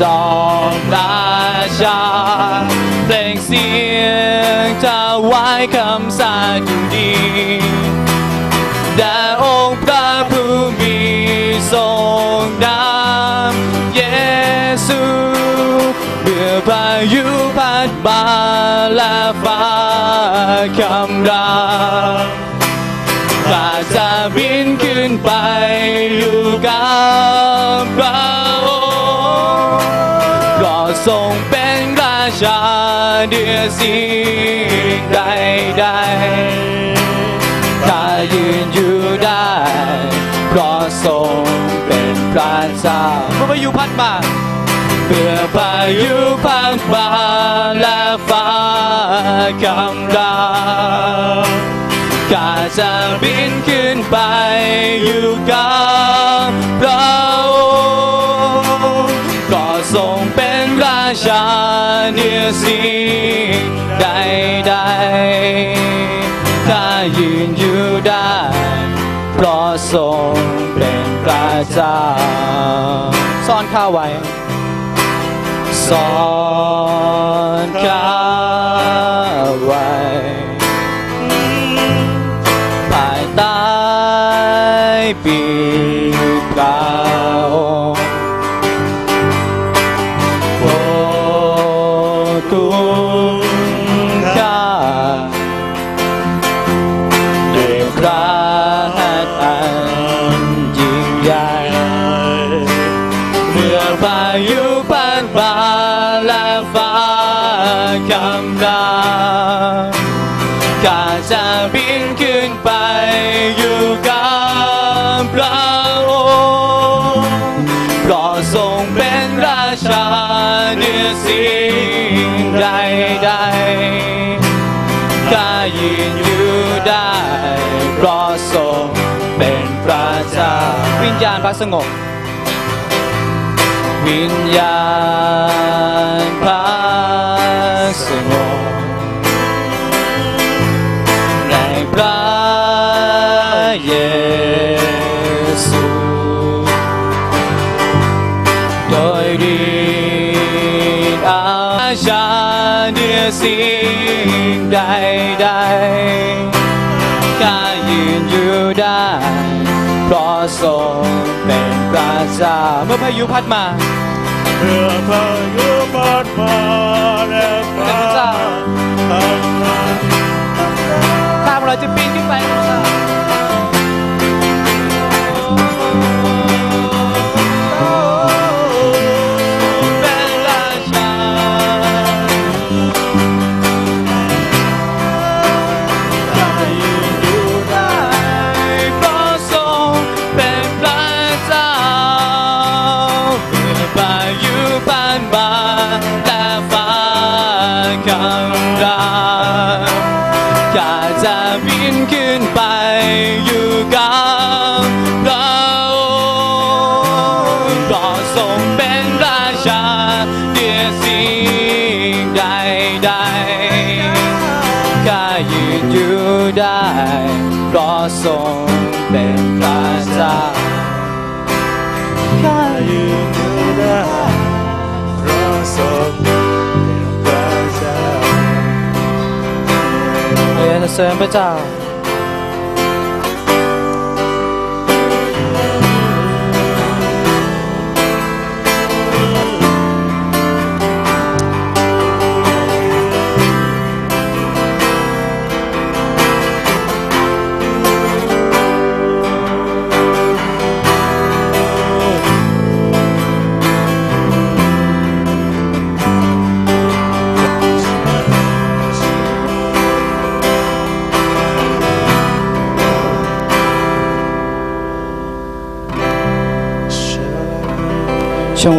จอมราชาเพลงเสียงจะไว้คำสรรดีแต่องค์พระผู้มีทรงนามเยซูเมื่อพายุพัดมาและฟ้าคำรา ทรงเป็นราชาเดือสิ่งใดๆถ้ายืนอยู่ได้เพราะทรงเป็นพระเจ้าเมื่อพายุพัดมาเมื่อพายุพัดมาและฟ้าคำรามข้าจะบินขึ้นไปอยู่กับพระ ถ้ายืนอยู่ได้ เพราะทรงเป็นพระเจ้าซ่อนข้าไว้ สอนข้า ข้ายืนอยู่ได้เพราะทรงเป็นพระเจ้าวิญญาณพระสงบวิญญาณพระ งใดๆข้ายืนอยู่ได้ เพราะทรงเป็นพระเจ้าเมื่อพายุพัดมาเมื่อพายุพัดมาและฟ้าทำงานข้าพเราจะปีนขึ้นไปพระเจ้า เพราะทรงเป็นพระเจ้าข้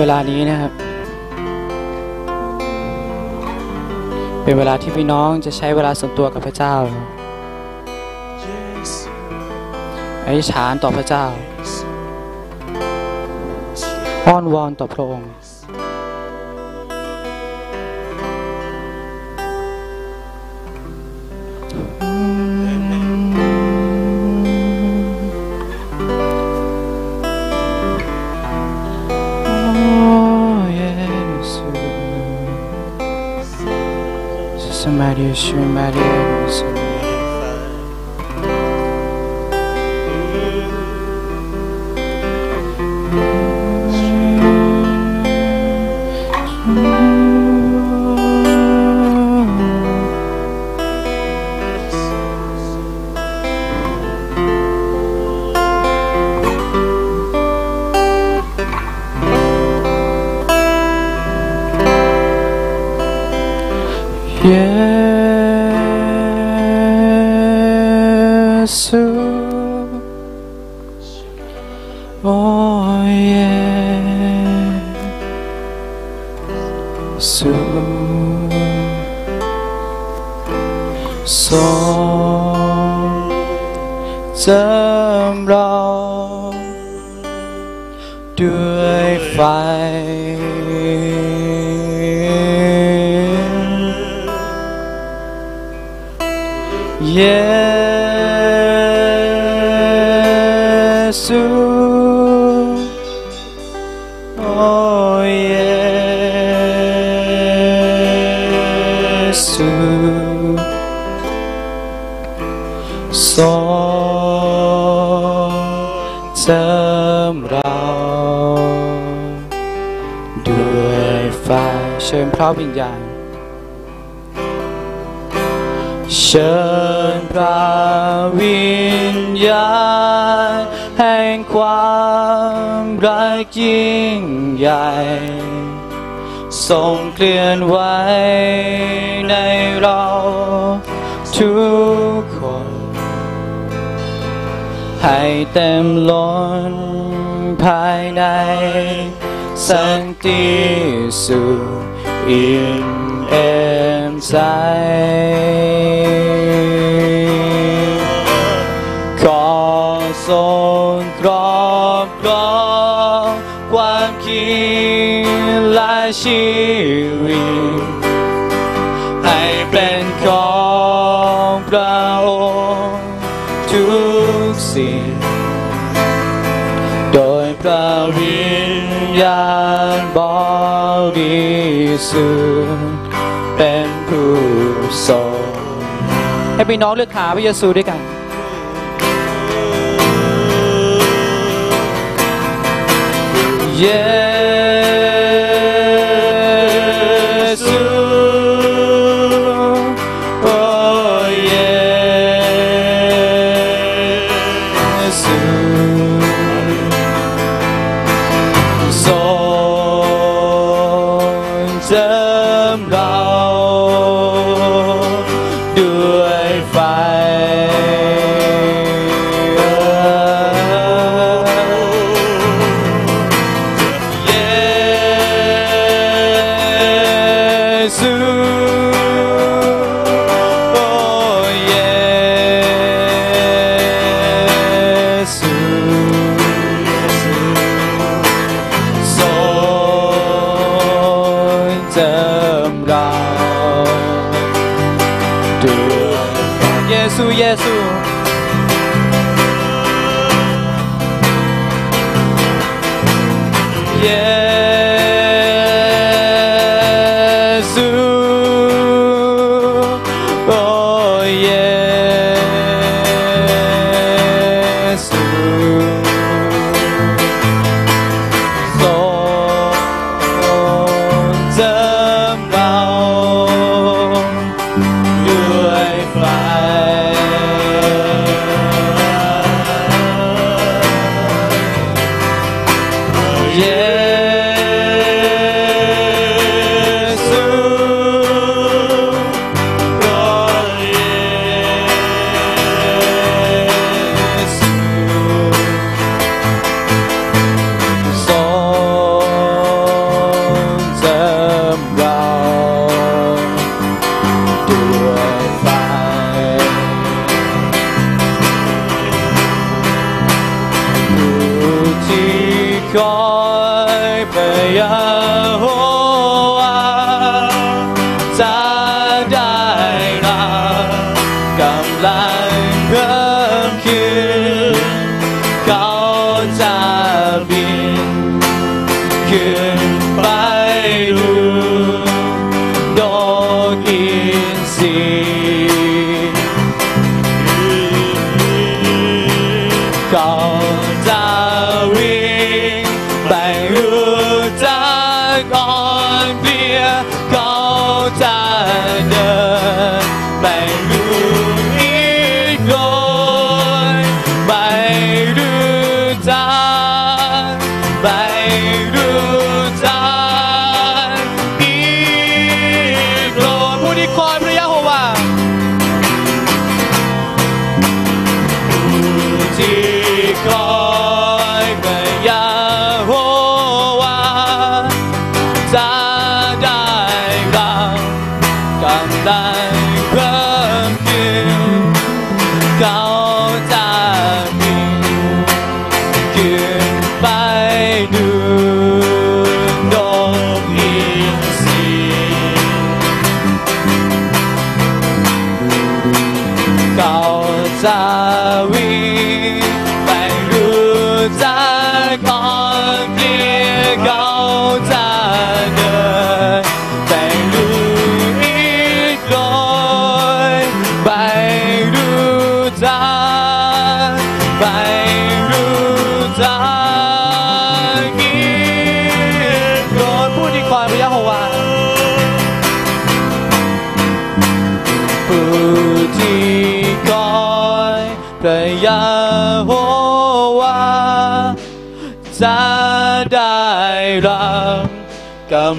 เวลานี้นะครับ เป็นเวลาที่พี่น้องจะใช้เวลาส่วนตัวกับพระเจ้าอธิษฐานต่อพระเจ้า อ้อนวอนต่อพระองค์ wish you Merry Sanctisu in ensign. Cause on crop crop, one king like she. สุดเป็นผู้ทรงให้พี่น้องเลือกหาพระเยซูด้วยกันเย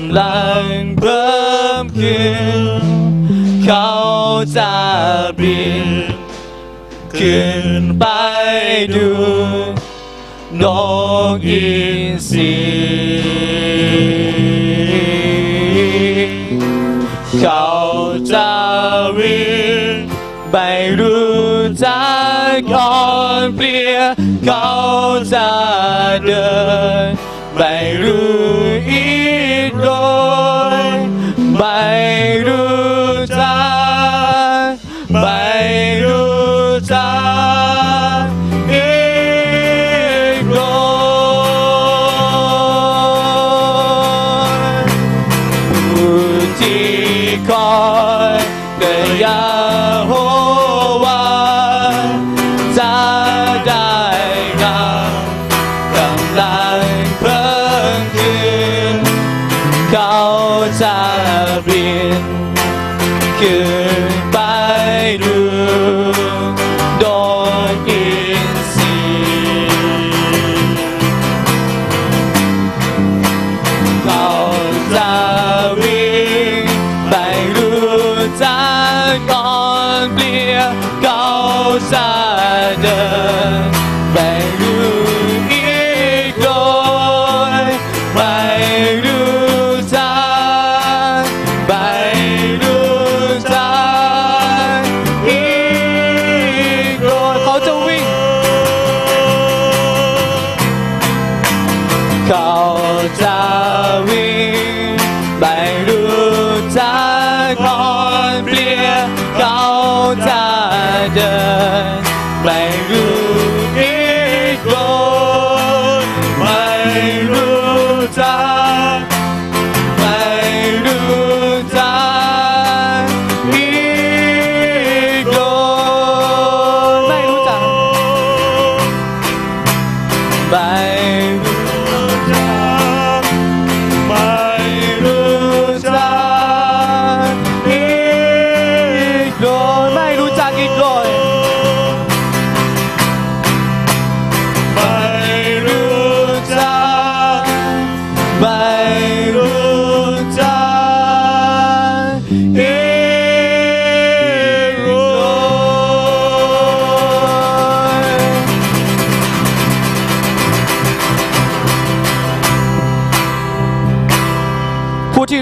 ำลังเพิ่มขึ้น เขาจะบินขึ้นไปดูนกอินทรีเขาจะวิ่งไม่รู้จักก่อนเปลี่ยเขาจะเดินไม่รู้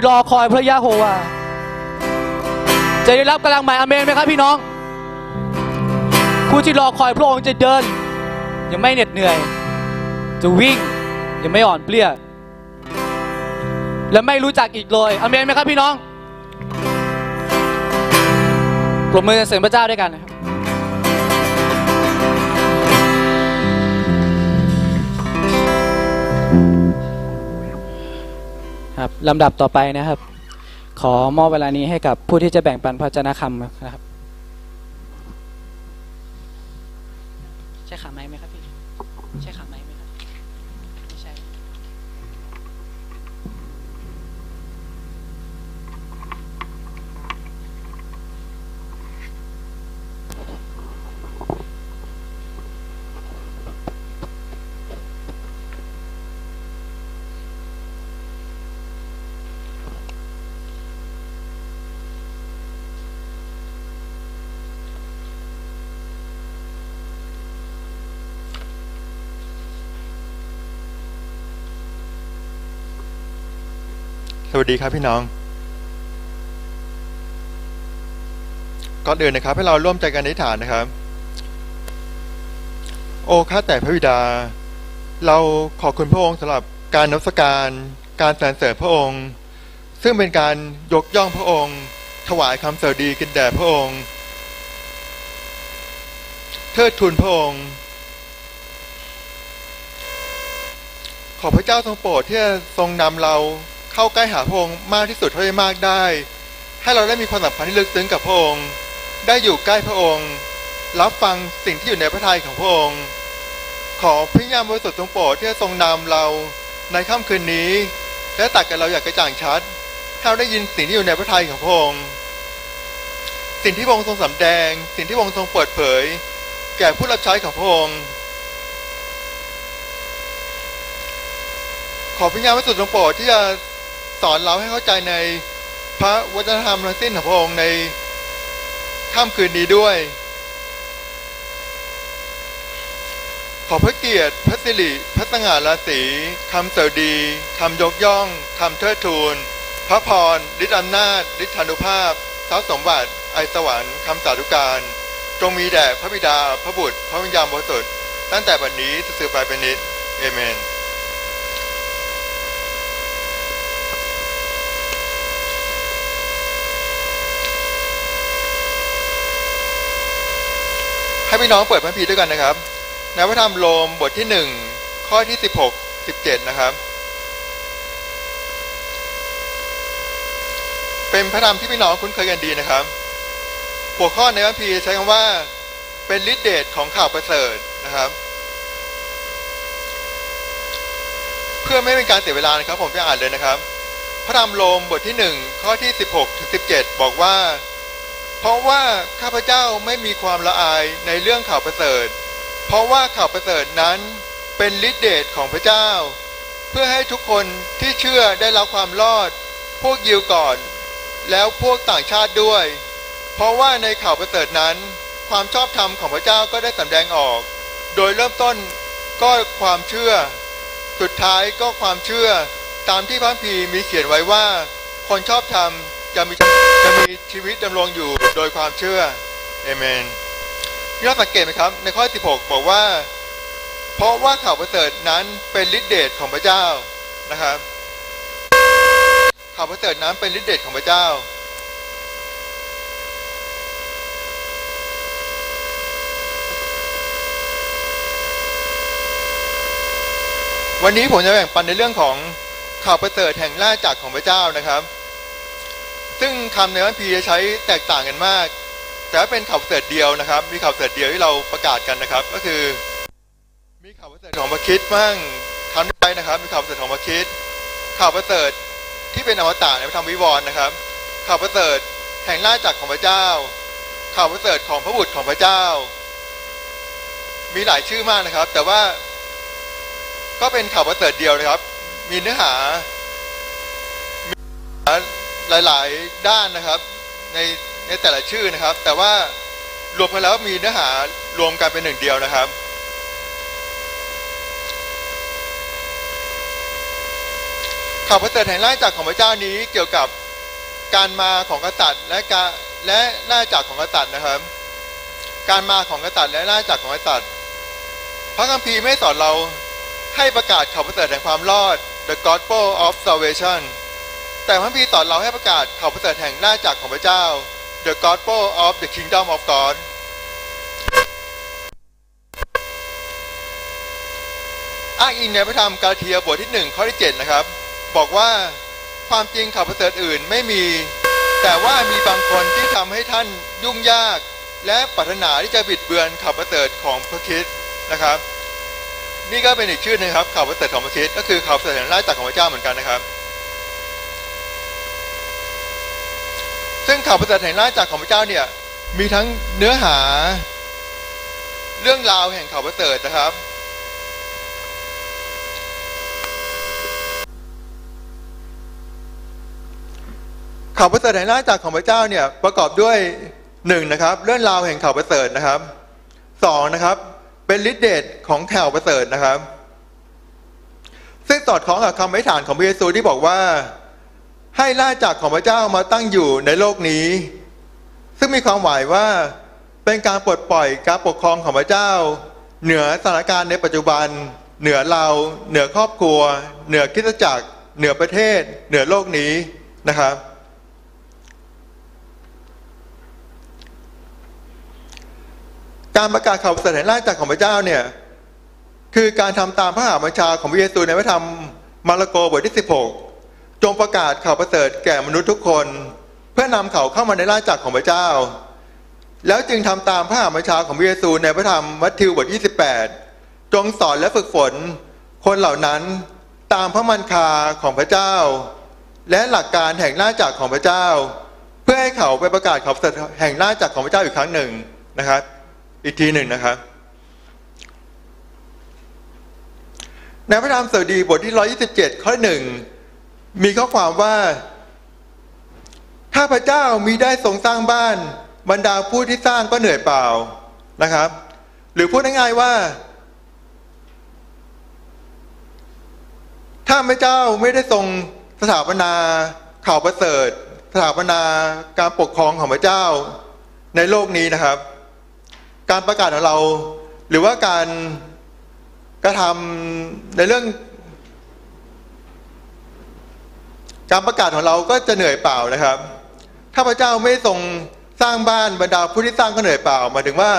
รอคอยพระยะโฮวาจะได้รับกำลังใหม่อเมนไหมครับพี่น้อง ผู้ที่รอคอยพระองค์จะเดิน ยังไม่เหน็ดเหนื่อย จะวิ่งยังไม่อ่อนเปลี้ย และไม่รู้จักอีกเลยอเมนไหมครับพี่น้องปรบมือเสริมพระเจ้าด้วยกันนะครับ ครับลำดับต่อไปนะครับ ขอมอบเวลานี้ให้กับผู้ที่จะแบ่งปันพระเจนะคำนะครับ ใช่ขาไม้ไหมครับพี่ ใช่ขาไม้ไหมครับไม่ใช่ ส วัสดีครับพี่น้อง ก่อนอื่นนะครับให้เราร่วมใจกันอธิษฐานนะครับ โอ้ข้าแต่พระบิดา เราขอบคุณพระองค์สำหรับการนมัสการ การสรรเสริญพระองค์ ซึ่งเป็นการยกย่องพระองค์ ถวายคำสวัสดีกันแด่พระองค์เทิดทูนพระองค์ขอพระเจ้าทรงโปรดที่จะทรงนำเรา เข้าใกล้หาพระองค์มากที่สุดเท่าที่มากได้ ให้เราได้มีความสัมพันธ์ที่ลึกซึ้งกับพระองค์ ได้อยู่ใกล้พระองค์ รับฟังสิ่งที่อยู่ในพระทัยของพระองค์ ขอพระยามบริสุทธิ์ทรงโปรดที่จะทรงนำเราในค่ำคืนนี้ และตักกับเราอย่างกระจ่างชัดให้เราได้ยินสิ่งที่อยู่ในพระทัยของพระองค์สิ่งที่พระองค์ทรงสำแดง สิ่งที่พระองค์ทรงเปิดเผย แก่ผู้รับใช้ของพระองค์ขอพระญาณพระสุดทรงโปรดที่จะ สอนเราให้เข้าใจในพระวัฒนธรรมทั้งสิ้นของพระองค์ในค่ำคืนนี้ด้วย ขอพระเกียรติพระสิริพระสง่าราศีคำเสดดีคำยกย่องคำเทิดทูน พระพรฤทธิอำนาจฤทธานุภาพทรัพย์สมบัติ ไอสวรรค์คำสาธุการ จงมีแด่พระบิดา พระบุตร พระวิญญาณบริสุทธิ์ตั้งแต่บัดนี้สืบไปเป็นนิจเอเมน ให้พี่น้องเปิดพระคัมภีร์ด้วยกันนะครับในพระธรรมโรมบทที่หนึ่งข้อที่สิบหกสิบเจ็ดนะครับ เป็นพระธรรมที่พี่น้องคุ้นเคยกันดีนะครับ หัวข้อในพระคัมภีร์ใช้คำว่า เป็นฤทธิเดชของข่าวประเสริฐนะครับ เพื่อไม่เป็นการเสียเวลานะครับ ผมจะอ่านเลยนะครับ พระธรรมโรมบทที่หนึ่งข้อที่สิบหกถึงสิบเจ็ดบอกว่า เพราะว่าข้าพเจ้าไม่มีความละอายในเรื่องข่าวประเสริฐ เพราะว่าข่าวประเสริฐนั้นเป็นฤทธิเดชของพระเจ้า เพื่อให้ทุกคนที่เชื่อได้รับความรอด พวกยิวก่อน แล้วพวกต่างชาติด้วย เพราะว่าในข่าวประเสริฐนั้น ความชอบธรรมของพระเจ้าก็ได้สำแดงออก โดยเริ่มต้นก็ความเชื่อ สุดท้ายก็ความเชื่อตามที่พระคัมภีมีเขียนไว้ว่า คนชอบธรรม จะมีจะมีชีวิตดำรงอยู่โดยความเชื่อเอเมนพี่น้องสังเกตไหมครับ ในข้อ 16 บอกว่า เพราะว่าข่าวประเสริฐนั้นเป็นฤทธิเดชของพระเจ้านะครับข่าวประเสริฐนั้นเป็นฤทธิเดชของพระเจ้าวันนี้ผมจะแบ่งปันในเรื่องของข่าวประเสริฐแห่งราจักรของพระเจ้านะครับ ซึ่งคำในพระคัมภีร์จะใช้แตกต่างกันมาก แต่ว่าเป็นข่าวประเสริฐเดียวนะครับ มีข่าวประเสริฐเดียวที่เราประกาศกันนะครับ ก็คือ มีข่าวประเสริฐของพระคิดมั่งคำนี้ไปนะครับ มีข่าวประเสริฐของพระคิดข่าวประเสริฐที่เป็นอมตะในพระธรรมวิวรณ์นะครับ ข่าวประเสริฐแห่งราชจักรของพระเจ้า ข่าวประเสริฐของพระบุตรของพระเจ้า มีหลายชื่อมากนะครับ แต่ว่าก็เป็นข่าวประเสริฐเดียวนะครับ มีเนื้อหา หลาย ๆ ด้านนะครับ ในในแต่ละชื่อนะครับ แต่ว่ารวมกันแล้วมีเนื้อหารวมกันเป็นหนึ่งเดียวนะครับ ข่าวประเสริฐแห่งราชจักรของพระเจ้านี้เกี่ยวกับการมาของกษัตริย์และการและราชจักรของกษัตริย์นะครับ การมาของกษัตริย์และราชจักรของกษัตริย์ พระคัมภีร์ไม่สอนเราให้ประกาศข่าวประเสริฐแห่งความรอด the gospel of salvation แต่พระคัมภีสอนเราให้ประกาศข่าวประเสริฐแห่งราจักรของพระเจ้า the gospel of the kingdom of God อ้างอิงในพระธรรมกาเทียบทที่หนึ่งข้อที่7นะครับ บอกว่าความจริงข่าวประเสริฐอื่นไม่มี แต่ว่ามีบางคนที่ทำให้ท่านยุ่งยาก และปรารถนาที่จะบิดเบือนข่าวประเสริฐของพระคริสต์นะครับ นี่ก็เป็นอีกชื่อหนึ่งครับข่าวประเสริฐของพระคิดก็คือข่าวประเสริฐแห่งราชจักรของพระเจ้าเหมือนกันนะครับ ซึ่งข่าวประเสริฐแห่งราชจักรของพระเจ้าเนี่ยมีทั้งเนื้อหา เรื่องราวแห่งข่าวประเสริฐนะครับ ข่าวประเสริฐแห่งราชจักรของพระเจ้าเนี่ยประกอบด้วยหนึ่งนะครับ เรื่องราวแห่งข่าวประเสริฐนะครับสองนะครับ เป็นฤทธิเดชของข่าวประเสริฐนะครับ ซึ่งสอดคล้องกับคำอธิษฐานของพระเยซูที่บอกว่า ให้ราจักรของพระเจ้ามาตั้งอยู่ในโลกนี้ ซึ่งมีความหมายว่าเป็นการปลดปล่อยการปกครองของพระเจ้า เหนือสถานการณ์ในปัจจุบัน เหนือเรา เหนือครอบครัว เหนือคริสตจักร เหนือประเทศ เหนือโลกนี้นะครับการประกาศข่าวประเสริฐแห่งราชจักรของพระเจ้าเนี่ยคือการทำตามพระหาบัญชาของพระเยซูในพระธรรมมาระโกบทที่16 จงประกาศข่าวประเสริฐแก่มนุษย์ทุกคน เพื่อนำเขาเข้ามาในราชจักรของพระเจ้า แล้วจึงทำตามพระหาบัญชาของพระเยซูในพระธรรมมัทธิวบทที่28จงสอนและฝึกฝน คนเหล่านั้นตามพระมันคาของพระเจ้า และหลักการแห่งราชจักรของพระเจ้า เพื่อให้เขาไปประกาศข่าวประเสริฐแห่งราชจักรของพระเจ้าอีกครั้งหนึ่งนะครับ อีกทีหนึ่งนะครับในพระธรรมสดุดีบทที่ 127 ข้อหนึ่ง มีข้อความว่า ถ้าพระเจ้ามีได้ทรงสร้างบ้าน บรรดาผู้ที่สร้างก็เหนื่อยเปล่านะครับ หรือพูดง่ายๆว่า ถ้าพระเจ้าไม่ได้ทรงสถาปนาข่าวประเสริฐ สถาปนาการปกครองของพระเจ้า ในโลกนี้นะครับ การประกาศของเรา หรือว่าการกระทำในเรื่อง การประกาศของเราก็จะเหนื่อยเปล่านะครับ ถ้าพระเจ้าไม่ทรงสร้างบ้านบรรดาผู้ที่สร้างก็เหนื่อยเปล่าหมายถึงว่า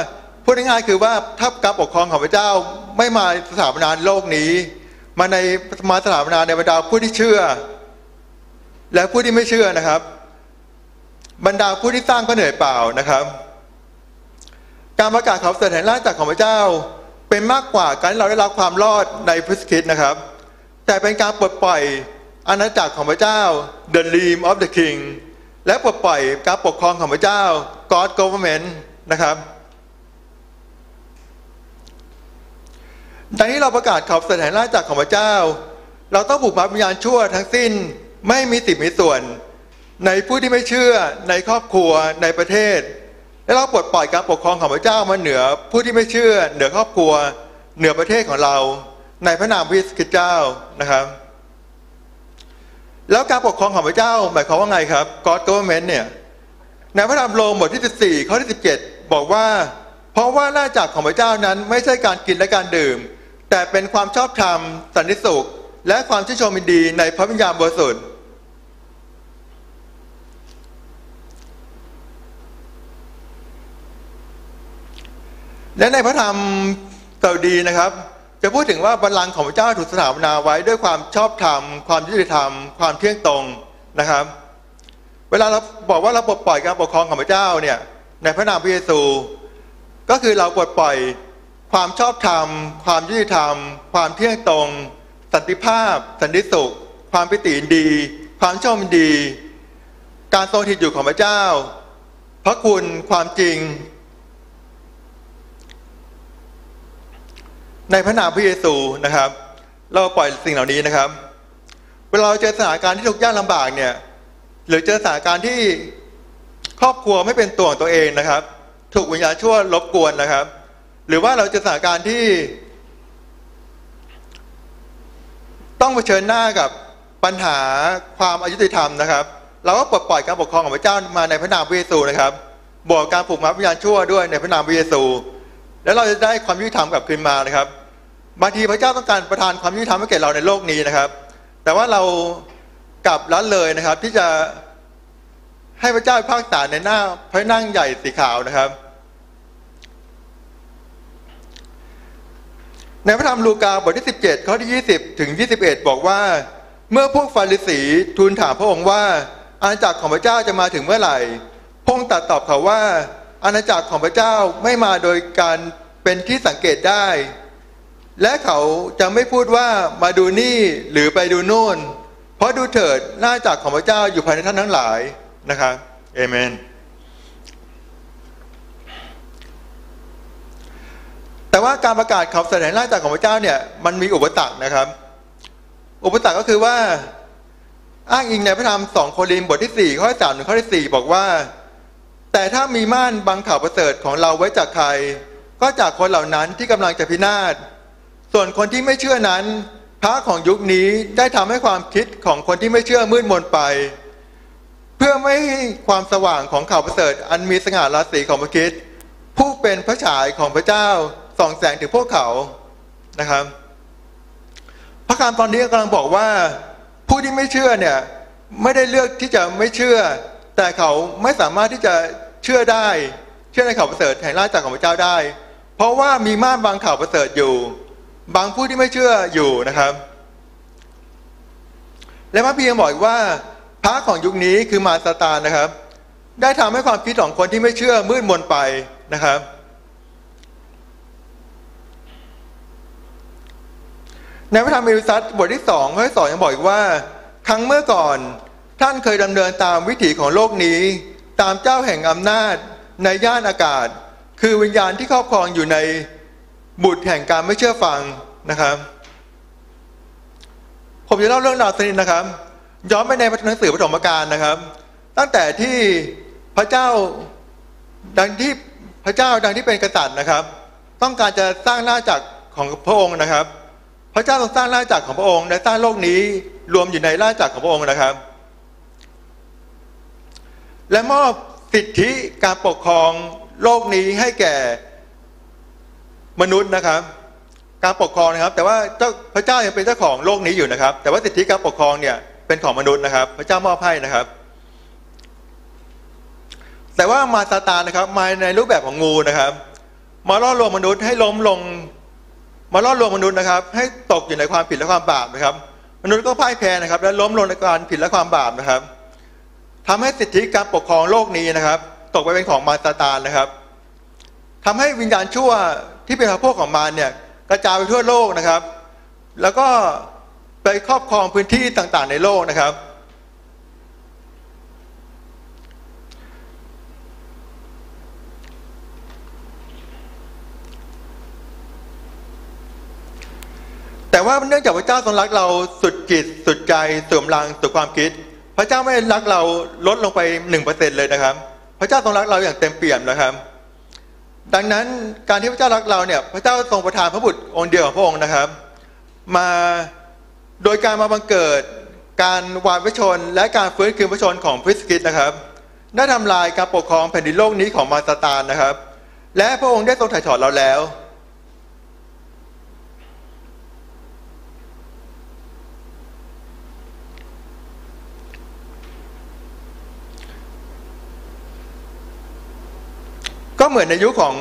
พูดง่ายๆคือว่าถ้าการปกครองของพระเจ้าไม่มาสถาปนาโลกนี้ มาในมาสถาปนาในบรรดาผู้ที่เชื่อ และผู้ที่ไม่เชื่อนะครับ บรรดาผู้ที่สร้างก็เหนื่อยเปล่านะครับ การประกาศข่าวเสด็จแห่งราชจักรของพระเจ้าเป็นมากกว่าการเราได้รับความรอดในพระคริสต์นะครับ แต่เป็นการปลดปล่อย อาณาจักรของพระเจ้า the realm of the king และปลดปล่อยการปกครองของพระเจ้า God government นะครับดังนี้เราประกาศข่าวสด็จแห่งราชจักรของพระเจ้า เราต้องบุกมาวิญญาณชั่วทั้งสิ้นไม่มีสิทธิ์มีส่วน ในผู้ที่ไม่เชื่อในครอบครัวในประเทศ และเราปลดปล่อยการปกครองของพระเจ้ามาเหนือผู้ที่ไม่เชื่อ เหนือครอบครัว เหนือประเทศของเรา ในพระนามพระเยซูคริสต์เจ้านะครับ แล้วการปกครองของพระเจ้าหมายความว่าไงครับ God government เนี่ยในพระธรรมโรมบทที่ 14 ข้อที่ 17 บอกว่า เพราะว่าราจักรของพระเจ้านั้นไม่ใช่การกินและการดื่ม แต่เป็นความชอบธรรมสันติสุข และความชื่นชมยินดีในพระวิญญาณบริสุทธิ์และในพระธรรมสดุดีนะครับ จะพูดถึงว่าบัลลังก์ของพระเจ้าถูกสถาปนาไว้ด้วยความชอบธรรม ความยุติธรรม ความเที่ยงตรงนะครับ เวลาเราบอกว่าเราปลดปล่อยการปกครองของพระเจ้าเนี่ยในพระนามพระเยซู ก็คือเราปลดปล่อยความชอบธรรม ความยุติธรรม ความเที่ยงตรง สันติภาพ สันติสุข ความปิติยินดี ความชอบยินดี การทรงถิตอยู่ของพระเจ้า พระคุณความจริง ในพระนามพระเยซูนะครับ เราปล่อยสิ่งเหล่านี้นะครับ เวลาเราเจอสถานการณ์ที่ทุกข์ยากลำบากเนี่ย หรือเจอสถานการณ์ที่ครอบครัวไม่เป็นตัวของตัวเองนะครับ ถูกวิญญาณชั่วรบกวนนะครับ หรือว่าเราเจอสถานการณ์ที่ ต้องเผชิญหน้ากับปัญหาความอายุติธรรมนะครับเราก็ปลดปล่อยการปกครองของพระเจ้ามาในพระนามพระเยซูนะครับบอกการปลูกมัดวิญญาณชั่วด้วยในพระนามพระเยซู แล้วเราจะได้ความยุติธรรมกลับคืนมานะครับ บางทีพระเจ้าต้องการประทานความยุติธรรมให้แก่เราในโลกนี้นะครับ แต่ว่าเรากลับละเลยนะครับ ที่จะให้พระเจ้าพากษาในหน้าพระนั่งใหญ่สีขาวนะครับ ในพระธรรมลูกาบทที่ 17 ข้อที่ 20 ถึง 21 บอกว่า เมื่อพวกฟาริสีทูลถามพระองค์ว่า อาณาจักรของพระเจ้าจะมาถึงเมื่อไหร่พงค์ตรัสตอบเขาว่า อาณาจักรของพระเจ้าไม่มาโดยการเป็นที่สังเกตได้ และเขาจะไม่พูดว่ามาดูนี่หรือไปดูโน่น เพราะดูเถิดหน้าจักของพระเจ้าอยู่ภายในท่านทั้งหลายนะครับเอเมน แต่ว่าการประกาศข่าวแสดงหน้าจักของพระเจ้าเนี่ยมันมีอุปสรรคนะครับ อุปสรรคก็คือว่า อ้างอิงในพระธรรมสองโครินธ์บทที่สี่ข้อที่สามถึงข้อที่สี่บอกว่า แต่ถ้ามีม่านบังข่าวประเสริฐของเราไว้จากใคร ก็จากคนเหล่านั้นที่กำลังจะพินาศ ส่วนคนที่ไม่เชื่อนั้น พระของยุคนี้ได้ทำให้ความคิดของคนที่ไม่เชื่อมืดมนไป เพื่อไม่ให้ความสว่างของข่าวประเสริฐ อันมีสง่าราศีของพระคิดผู้เป็นพระฉายของพระเจ้าส่องแสงถึงพวกเขานะครับ พระการตอนนี้กำลังบอกว่า ผู้ที่ไม่เชื่อเนี่ยไม่ได้เลือกที่จะไม่เชื่อ แต่เขาไม่สามารถที่จะเชื่อได้ เชื่อในข่าวประเสริฐแห่งราชจักรของพระเจ้าได้ เพราะว่ามีม่านบางข่าวประเสริฐอยู่ บางผู้ที่ไม่เชื่ออยู่นะครับ และพระพียังบอกอีกว่าพระของยุคนี้คือมารซาตานนะครับ ได้ทำให้ความคิดของคนที่ไม่เชื่อมืดมนไปนะครับ ในพระธรรมเอวิซัสบทที่สองข้อสองยังบอกอีกว่า ครั้งเมื่อก่อนท่านเคยดำเนินตามวิถีของโลกนี้ ตามเจ้าแห่งอำนาจในย่านอากาศ คือวิญญาณที่ครอบครองอยู่ใน บุตรแห่งการไม่เชื่อฟังนะครับ ผมจะเล่าเรื่องราวสนิดนะครับ ย้อนไปในหนังสือปฐมกาลนะครับ ตั้งแต่ที่พระเจ้าดังที่พระเจ้าดังที่เป็นกษัตริย์นะครับ ต้องการจะสร้างหน้าจักรของพระองค์นะครับ พระเจ้าทรงสร้างราชจักรของพระองค์และสร้างโลกนี้รวมอยู่ในราชจักรของพระองค์นะครับ และมอบสิทธิการปกครองโลกนี้ให้แก่ มนุษย์นะครับ การปกครองนะครับ แต่ว่าเจ้าพระเจ้ายังเป็นเจ้าของโลกนี้อยู่นะครับ แต่ว่าสิทธิการปกครองเนี่ยเป็นของมนุษย์นะครับ พระเจ้ามอบให้นะครับ แต่ว่ามาซาตานนะครับ มาในรูปแบบของงูนะครับ มาล่อลวงมนุษย์ให้ล้มลง มาล่อลวงมนุษย์นะครับ ให้ตกอยู่ในความผิดและความบาปนะครับ มนุษย์ก็พ่ายแพ้นะครับ และล้มลงในการผิดและความบาปนะครับทำให้สิทธิการปกครองโลกนี้นะครับ ตกไปเป็นของมาซาตานนะครับทำให้วิญญาณชั่ว ที่เป็นพระพวกของมารเนี่ยกระจายไปทั่วโลกนะครับ แล้วก็ไปครอบครองพื้นที่ต่างๆ ในโลกนะครับ แต่ว่าเนื่องจากพระเจ้าทรงรักเราสุดจิตสุดใจสุดกำลังสุดความคิด พระเจ้าไม่รักเราลดลงไปหนึ่งเปอร์เซ็นเลยนะครับ พระเจ้าทรงรักเราอย่างเต็มเปี่ยมนะครับ ดังนั้นการที่พระเจ้ารักเราเนี่ยพระเจ้าทรงประทานพระบุตรองค์เดียวของพระองค์นะครับ มาโดยการมาบังเกิด การวานพระชน และการฟื้นคืนพระชนของพระสกิตนะครับได้ทำลายการปกครองแผ่นดินโลกนี้ของมารซาตานนะครับ และพระองค์ได้ทรงถ่ายถอนเราแล้ว ก็เหมือนในยุคของ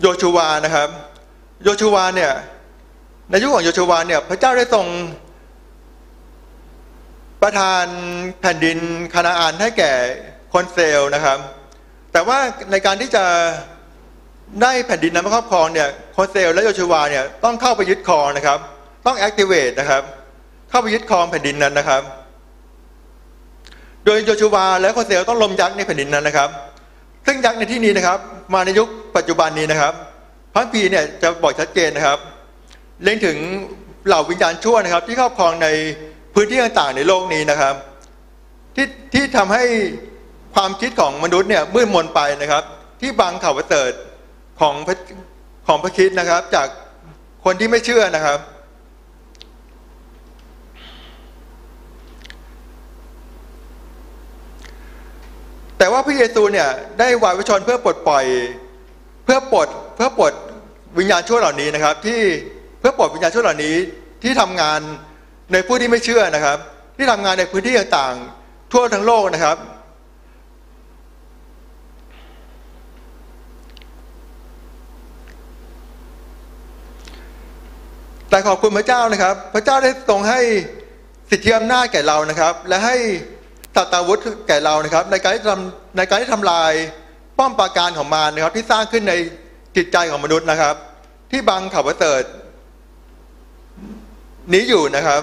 โยชูวานะครับ โยชูวาเนี่ยในยุคของโยชูวาเนี่ยพระเจ้าได้ทรงประทานแผ่นดินคานาอันให้แก่คนเซลนะครับ แต่ว่าในการที่จะได้แผ่นดินนั้นมาครอบครองเนี่ยคนเซลและโยชูวาเนี่ยต้องเข้าไปยึดครองนะครับ ต้องแอคทีเวตนะครับ เข้าไปยึดครองแผ่นดินนั้นนะครับ โดยโยชูวาและคนเซลต้องลมยักษ์ในแผ่นดินนั้นนะครับ ซึ่งยักษ์ในที่นี้นะครับ มาในยุคปัจจุบันนี้นะครับพระพีเนี่ยจะบอกชัดเจนนะครับ เล็งถึงเหล่าวิญญาณชั่วนะครับ ที่ครอบครองในพื้นที่ต่างๆในโลกนี้นะครับ ที่ที่ทำให้ความคิดของมนุษย์เนี่ยมืดมนไปนะครับ ที่บังข่าวประเสริฐของของพระคิดนะครับ จากคนที่ไม่เชื่อนะครับ แต่ว่าพระเยซูเนี่ยได้วายวิชนเพื่อปลดปล่อย เพื่อปลดเพื่อปลดวิญญาณชั่วเหล่านี้นะครับ ที่เพื่อปลดวิญญาณชั่วเหล่านี้ที่ทำงานในผู้ที่ไม่เชื่อนะครับ ที่ทำงานในพื้นที่ต่างๆ ทั่วทั้งโลกนะครับ แต่ขอบคุณพระเจ้านะครับ พระเจ้าได้ทรงให้สิทธิอำนาจแก่เรานะครับ และให้ ตัตาวุธแก่เรานะครับ ในการที่ทำในการที่ทำลายป้อมปราการของมารนะครับ ที่สร้างขึ้นในจิตใจของมนุษย์นะครับ ที่บังข่าวประเสริฐนี้อยู่นะครับ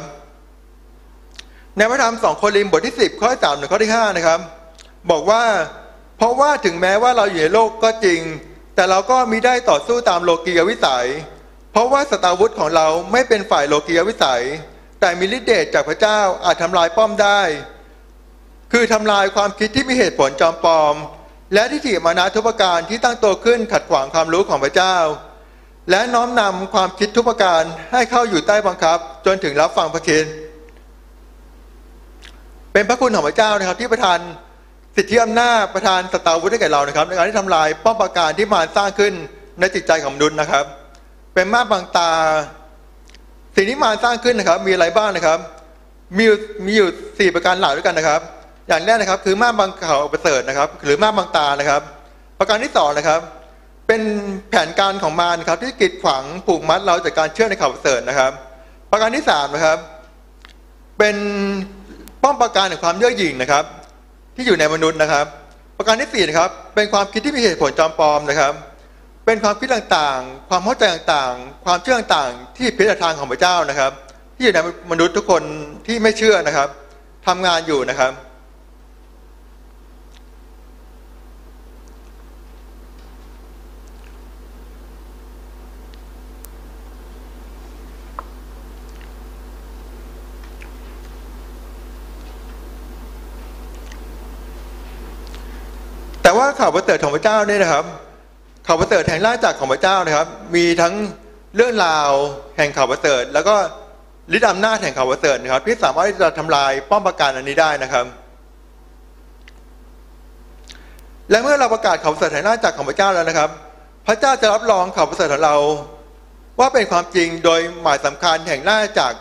ในพระธรรมสองโครินธ์บทที่10ข้อที่3ถึงข้อที่5นะครับ บอกว่า เพราะว่าถึงแม้ว่าเราอยู่ในโลกก็จริง แต่เราก็มีได้ต่อสู้ตามโลกียวิสัย เพราะว่าสตาวุธของเราไม่เป็นฝ่ายโลกียวิสัย แต่มีฤทธิ์เดชจากพระเจ้าอาจทำลายป้อมได้ คือทำลายความคิดที่มีเหตุผลจอมปลอม และทิฏฐิมานะทุปการที่ตั้งตัวขึ้นขัดขวางความรู้ของพระเจ้า และน้อมนำความคิดทุประการให้เข้าอยู่ใต้บังคับ จนถึงรับฟังพระคิดเป็นพระคุณของพระเจ้านะครับ ที่ประทานสิทธิอำนาจประทานสตาวุธให้แก่เรานะครับ ในการที่ทำลายป้อมปราการที่มารสร้างขึ้นในจิตใจของมนุษย์นะครับ เป็นมาบังตา สิ่งที่มารสร้างขึ้นนะครับ มีอะไรบ้างนะครับ มีมีอยู่สี่ประการหลักด้วยกันนะครับ อย่างแรกนะครับ คือม่านบังเขาประเสริฐนะครับ หรือม่านบังตานะครับ ประการที่สองนะครับ เป็นแผนการของมารครับที่กีดขวางผูกมัดเราจากการเชื่อในข่าวประเสริฐนะครับ ประการที่สามนะครับ เป็นป้อมปราการแห่งความเย่อหยิ่งนะครับ ที่อยู่ในมนุษย์นะครับ ประการที่สี่นะครับ เป็นความคิดที่มีเหตุผลจอมปลอมนะครับ เป็นความคิดต่างๆ ความเข้าใจต่างๆ ความเชื่อต่างๆ ที่ผิดทาของพระเจ้านะครับ ที่อยู่ในมนุษย์ทุกคนที่ไม่เชื่อนะครับทำงานอยู่นะครับ แต่ว่าข่าวประเสริฐของพระเจ้าเนี่ยนะครับ ข่าวประเสริฐแห่งราชจักรของพระเจ้านะครับ มีทั้งเรื่องราวแห่งข่าวประเสริฐ แล้วก็ฤทธิ์อำนาจแห่งข่าวประเสริฐนะครับ ที่สามารถที่จะทำลายป้อมปราการอันนี้ได้นะครับ และเมื่อเราประกาศข่าวประเสริฐแห่งราชจักรของพระเจ้าแล้วนะครับ พระเจ้าจะรับรองข่าวประเสริฐของเรา ว่าเป็นความจริงโดยหมายสำคัญแห่งราชจักร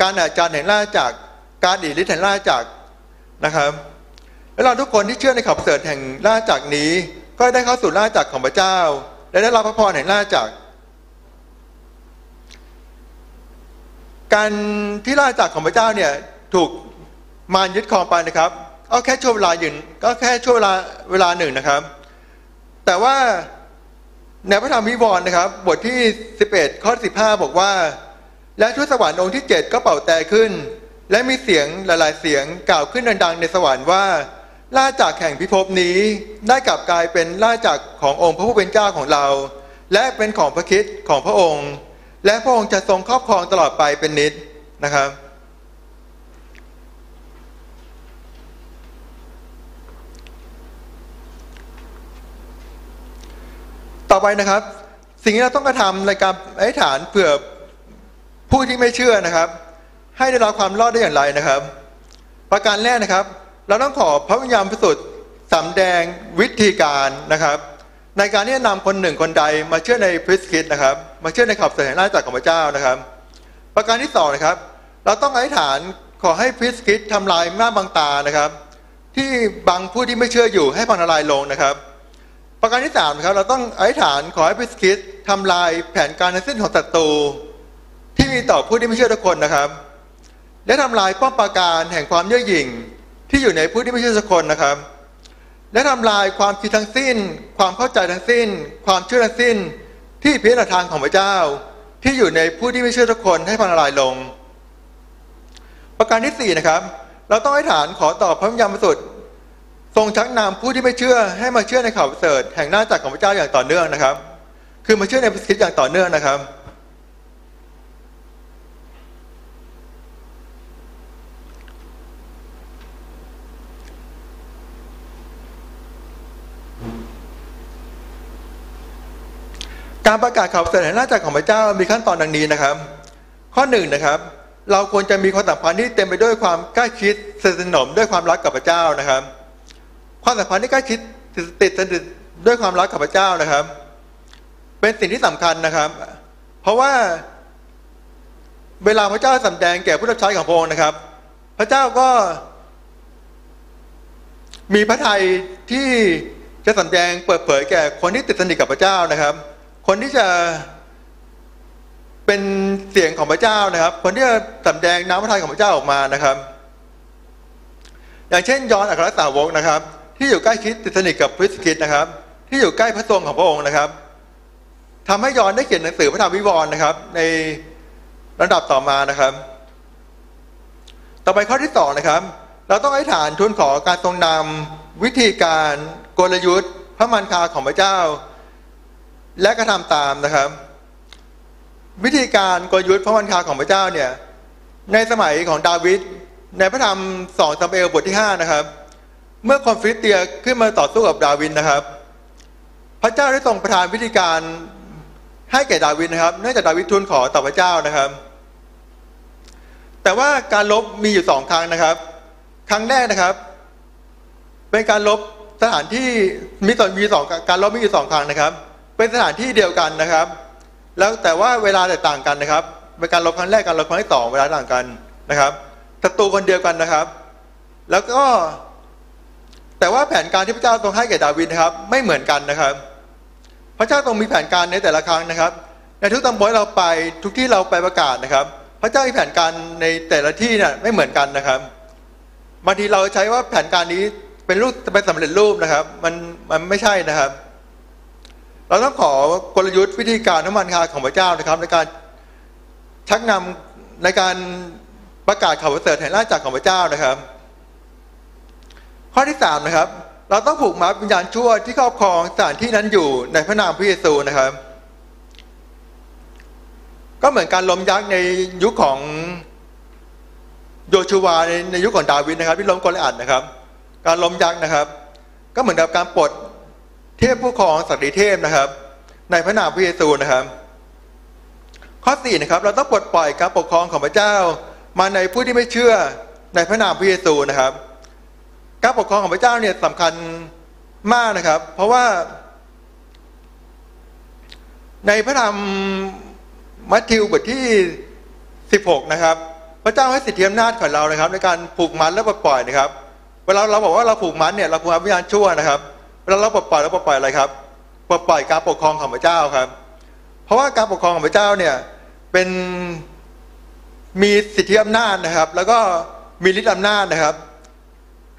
การอาจารย์แห่งราชจักรการอิทธิฤทธิ์แห่งราชจักรนะครับ และเราทุกคนที่เชื่อในข่าวประเสริฐแห่งราชจักรนี้ ก็ได้เข้าสู่ราชจักรของพระเจ้า และได้รับพระพรแห่งราชจักร การที่ราชจักรของพระเจ้าเนี่ยถูกมารยึดครองไปนะครับก็แค่ช่วงเวลาหนึ่งก็แค่ช่วงเวลาเวลาหนึ่งนะครับ แต่ว่าในพระธรรมวิวรณ์นะครับ บทที่ 11 ข้อ 15 บอกว่า และทูตสวรรค์องค์ที่ 7 ก็เป่าแต่ขึ้น และมีเสียงหลาย ๆ เสียงกล่าวขึ้นดัง ๆ ในสวรรค์ว่า ล่าจากแห่งพิภพนี้ได้กลับกลายเป็นล่าจากขององค์พระผู้เป็นเจ้าของเรา และเป็นของพระคิดของพระองค์ และพระองค์จะทรงครอบครองตลอดไปเป็นนิจนะครับ ต่อไปนะครับ สิ่งที่เราต้องกระทำในการอธิษฐานเผื่อผู้ที่ไม่เชื่อนะครับ ให้ได้รับความรอดได้อย่างไรนะครับ ประการแรกนะครับ เราต้องขอพระวิญญาณบริสุทธิ์สำแดงวิธีการนะครับ ในการที่จะนำคนหนึ่งคนใดมาเชื่อในพริสคิดนะครับ มาเชื่อในขับเสด็จหน้าจากของพระเจ้านะครับ ประการที่สองนะครับ เราต้องอธิษฐานขอให้พริสคิดทำลายหน้าบางตานะครับ ที่บังผู้ที่ไม่เชื่ออยู่ให้พังทลายลงนะครับ ประการที่สามนะครับ เราต้องอธิษฐานขอให้พริสคิดทำลายแผนการทั้งสิ้นของศัตรูที่มีต่อผู้ที่ไม่เชื่อทุกคนนะครับ และทำลายป้อมปราการแห่งความเย่อหยิ่ง ที่อยู่ในผู้ที่ไม่เชื่อสักคนนะครับ และทำลายความคิดทั้งสิ้น ความเข้าใจทั้งสิ้น ความเชื่อทั้งสิ้น ที่พิจารทางของพระเจ้า ที่อยู่ในผู้ที่ไม่เชื่อทุกคนให้พังทลายลง ประการที่สี่นะครับ เราต้องให้ฐานขอต่อพระวิญญาณบริสุทธิ์ทรงชักนำผู้ที่ไม่เชื่อให้มาเชื่อในข่าวประเสริฐแห่งหน้าจักรของพระเจ้าอย่างต่อเนื่องนะครับ คือมาเชื่อในพระคิดอย่างต่อเนื่องนะครับ การประกาศข่าวประเสริฐแห่งราชจักรของพระเจ้ามีขั้นตอนดังนี้นะครับ ข้อหนึ่งนะครับ เราควรจะมีความสัมพันธ์ที่เต็มไปด้วยความใกล้ชิดสนิทสนมด้วยความรักกับพระเจ้านะครับ ความสัมพันธ์ที่ใกล้ชิดติดสนิทด้วยความรักกับพระเจ้านะครับ เป็นสิ่งที่สำคัญนะครับ เพราะว่าเวลาพระเจ้าสำแดงแก่ผู้รับใช้ของพระองค์นะครับ พระเจ้าก็ มีพระทัยที่จะสำแดงเปิดเผยแก่คนที่ติดสนิทกับพระเจ้านะครับ คนที่จะเป็นเสียงของพระเจ้านะครับ คนที่จะสำแดงน้ำพระทัยของพระเจ้าออกมานะครับ อย่างเช่นยอนอัครสาวกนะครับ ที่อยู่ใกล้ชิดติดสนิทกับพระคริสต์นะครับ ที่อยู่ใกล้พระทรงของพระองค์นะครับทำให้ยอนได้เขียนหนังสือพระธรรมวิวรณ์นะครับ ในลำดับต่อมานะครับ ต่อไปข้อที่สองนะครับ เราต้องให้ฐานทูลขอการทรงนำวิธีการกลยุทธ์ พระมันคาของพระเจ้า และกระทำตามนะครับ วิธีการกลยุทธ์พระมันคาของพระเจ้าเนี่ย ในสมัยของดาวิดในพระธรรมสองซัมเอลบทที่ห้านะครับ เมื่อคอนฟ lict เตียขึ้นมาต่อสู้กับดาวิดนะครับ พระเจ้าได้ทรงประทานวิธีการให้แก่ดาวิดนะครับ เนื่องจากดาวิดทูลขอต่อพระเจ้านะครับ แต่ว่าการลบมีอยู่สองครั้งนะครับ ครั้งแรกนะครับ เป็นการลบสถานที่มีต่อมีสองการลบมีอยู่สองครั้งนะครับ เป็นสถานที่เดียวกันนะครับ แล้วแต่ว่าเวลาแตกต่างกันนะครับเป็นการลบครั้งแรกการลบครั้งที่สองเวลาต่างกันนะครับศัตรูคนเดียวกันนะครับ แล้วก็ แต่ว่าแผนการที่พระเจ้าทรงให้แก่ดาวิดนะครับ ไม่เหมือนกันนะครับ พระเจ้าทรงมีแผนการในแต่ละครั้งนะครับ ในทุกตำบลเราไปทุกที่เราไปประกาศนะครับ พระเจ้ามีแผนการในแต่ละที่เนี่ยไม่เหมือนกันนะครับบางทีเราใช้ว่าแผนการนี้เป็นรูปเป็นสำเร็จรูปนะครับ มันมันไม่ใช่นะครับ เราต้องขอกลยุทธ์วิธีการน้ำมันคาของพระเจ้านะครับ ในการชักนำในการประกาศข่าวประเสริฐแห่งราชจักรของพระเจ้านะครับ ข้อที่สามนะครับ เราต้องผูกมัดวิญญาณชั่วที่ครอบครองสถานที่นั้นอยู่ในพระนามพระเยซูนะครับ ก็เหมือนการล้มยักษ์ในยุคของโยชูวาในยุคของดาวิดนะครับ ที่ล้มโกลิอัดนะครับ การล้มยักษ์นะครับ ก็เหมือนกับการปลด เทพผู้ครองสัตว์เทพนะครับ ในพระนามพระเยซูนะครับ ข้อสี่นะครับ เราต้องปลดปล่อยการปกครองของพระเจ้า มาในผู้ที่ไม่เชื่อในพระนามพระเยซูนะครับ การปกครองของพระเจ้าเนี่ยสำคัญมากนะครับ เพราะว่า ในพระธรรมมัทธิวบทที่16นะครับ พระเจ้าให้สิทธิอำนาจของเรานะครับ ในการผูกมัดและปลดปล่อยนะครับ เวลาเราบอกว่าเราผูกมัดเนี่ยเราผูกมัดวิญญาณชั่วนะครับ เวลาเราปลดปล่อยเราปลดปล่อยอะไรครับปลดปล่อยการปกครองของพระเจ้าครับ เพราะว่าการปกครองของพระเจ้าเนี่ยเป็นมีสิทธิอำนาจนะครับ แล้วก็มีฤทธิ์อำนาจนะครับ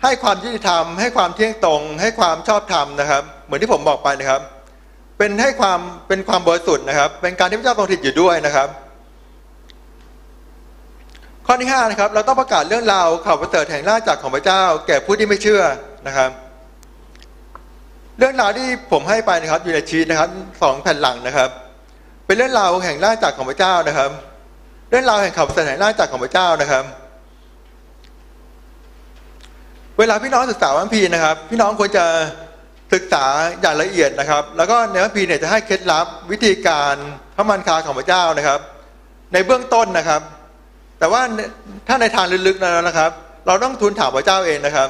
ให้ความยุติธรรม ให้ความเที่ยงตรง ให้ความชอบธรรมนะครับ เหมือนที่ผมบอกไปนะครับ เป็นให้ความเป็นความบริสุทธิ์นะครับ เป็นการที่พระเจ้าทรงถิตอยู่ด้วยนะครับ ข้อที่ห้านะครับ เราต้องประกาศเรื่องราวข่าวประเสริฐแห่งราชจักรของพระเจ้า แก่ผู้ที่ไม่เชื่อนะครับ เรื่องราวที่ผมให้ไปนะครับอยู่ในชีตนะครับสองแผ่นหลังนะครับ เป็นเรื่องราวแห่งราจักรของพระเจ้านะครับ เรื่องราวแห่งข่าวประเสริฐแห่งราจักรของพระเจ้านะครับ เวลาพี่น้องศึกษาวันพีนะครับ พี่น้องควรจะศึกษาอย่างละเอียดนะครับ แล้วก็ในวันพีเนี่ยจะให้เคล็ดลับวิธีการพระมันคาของพระเจ้านะครับ ในเบื้องต้นนะครับ แต่ว่าถ้าในทางลึกๆแล้วนะครับ เราต้องทูลถามพระเจ้าเองนะครับ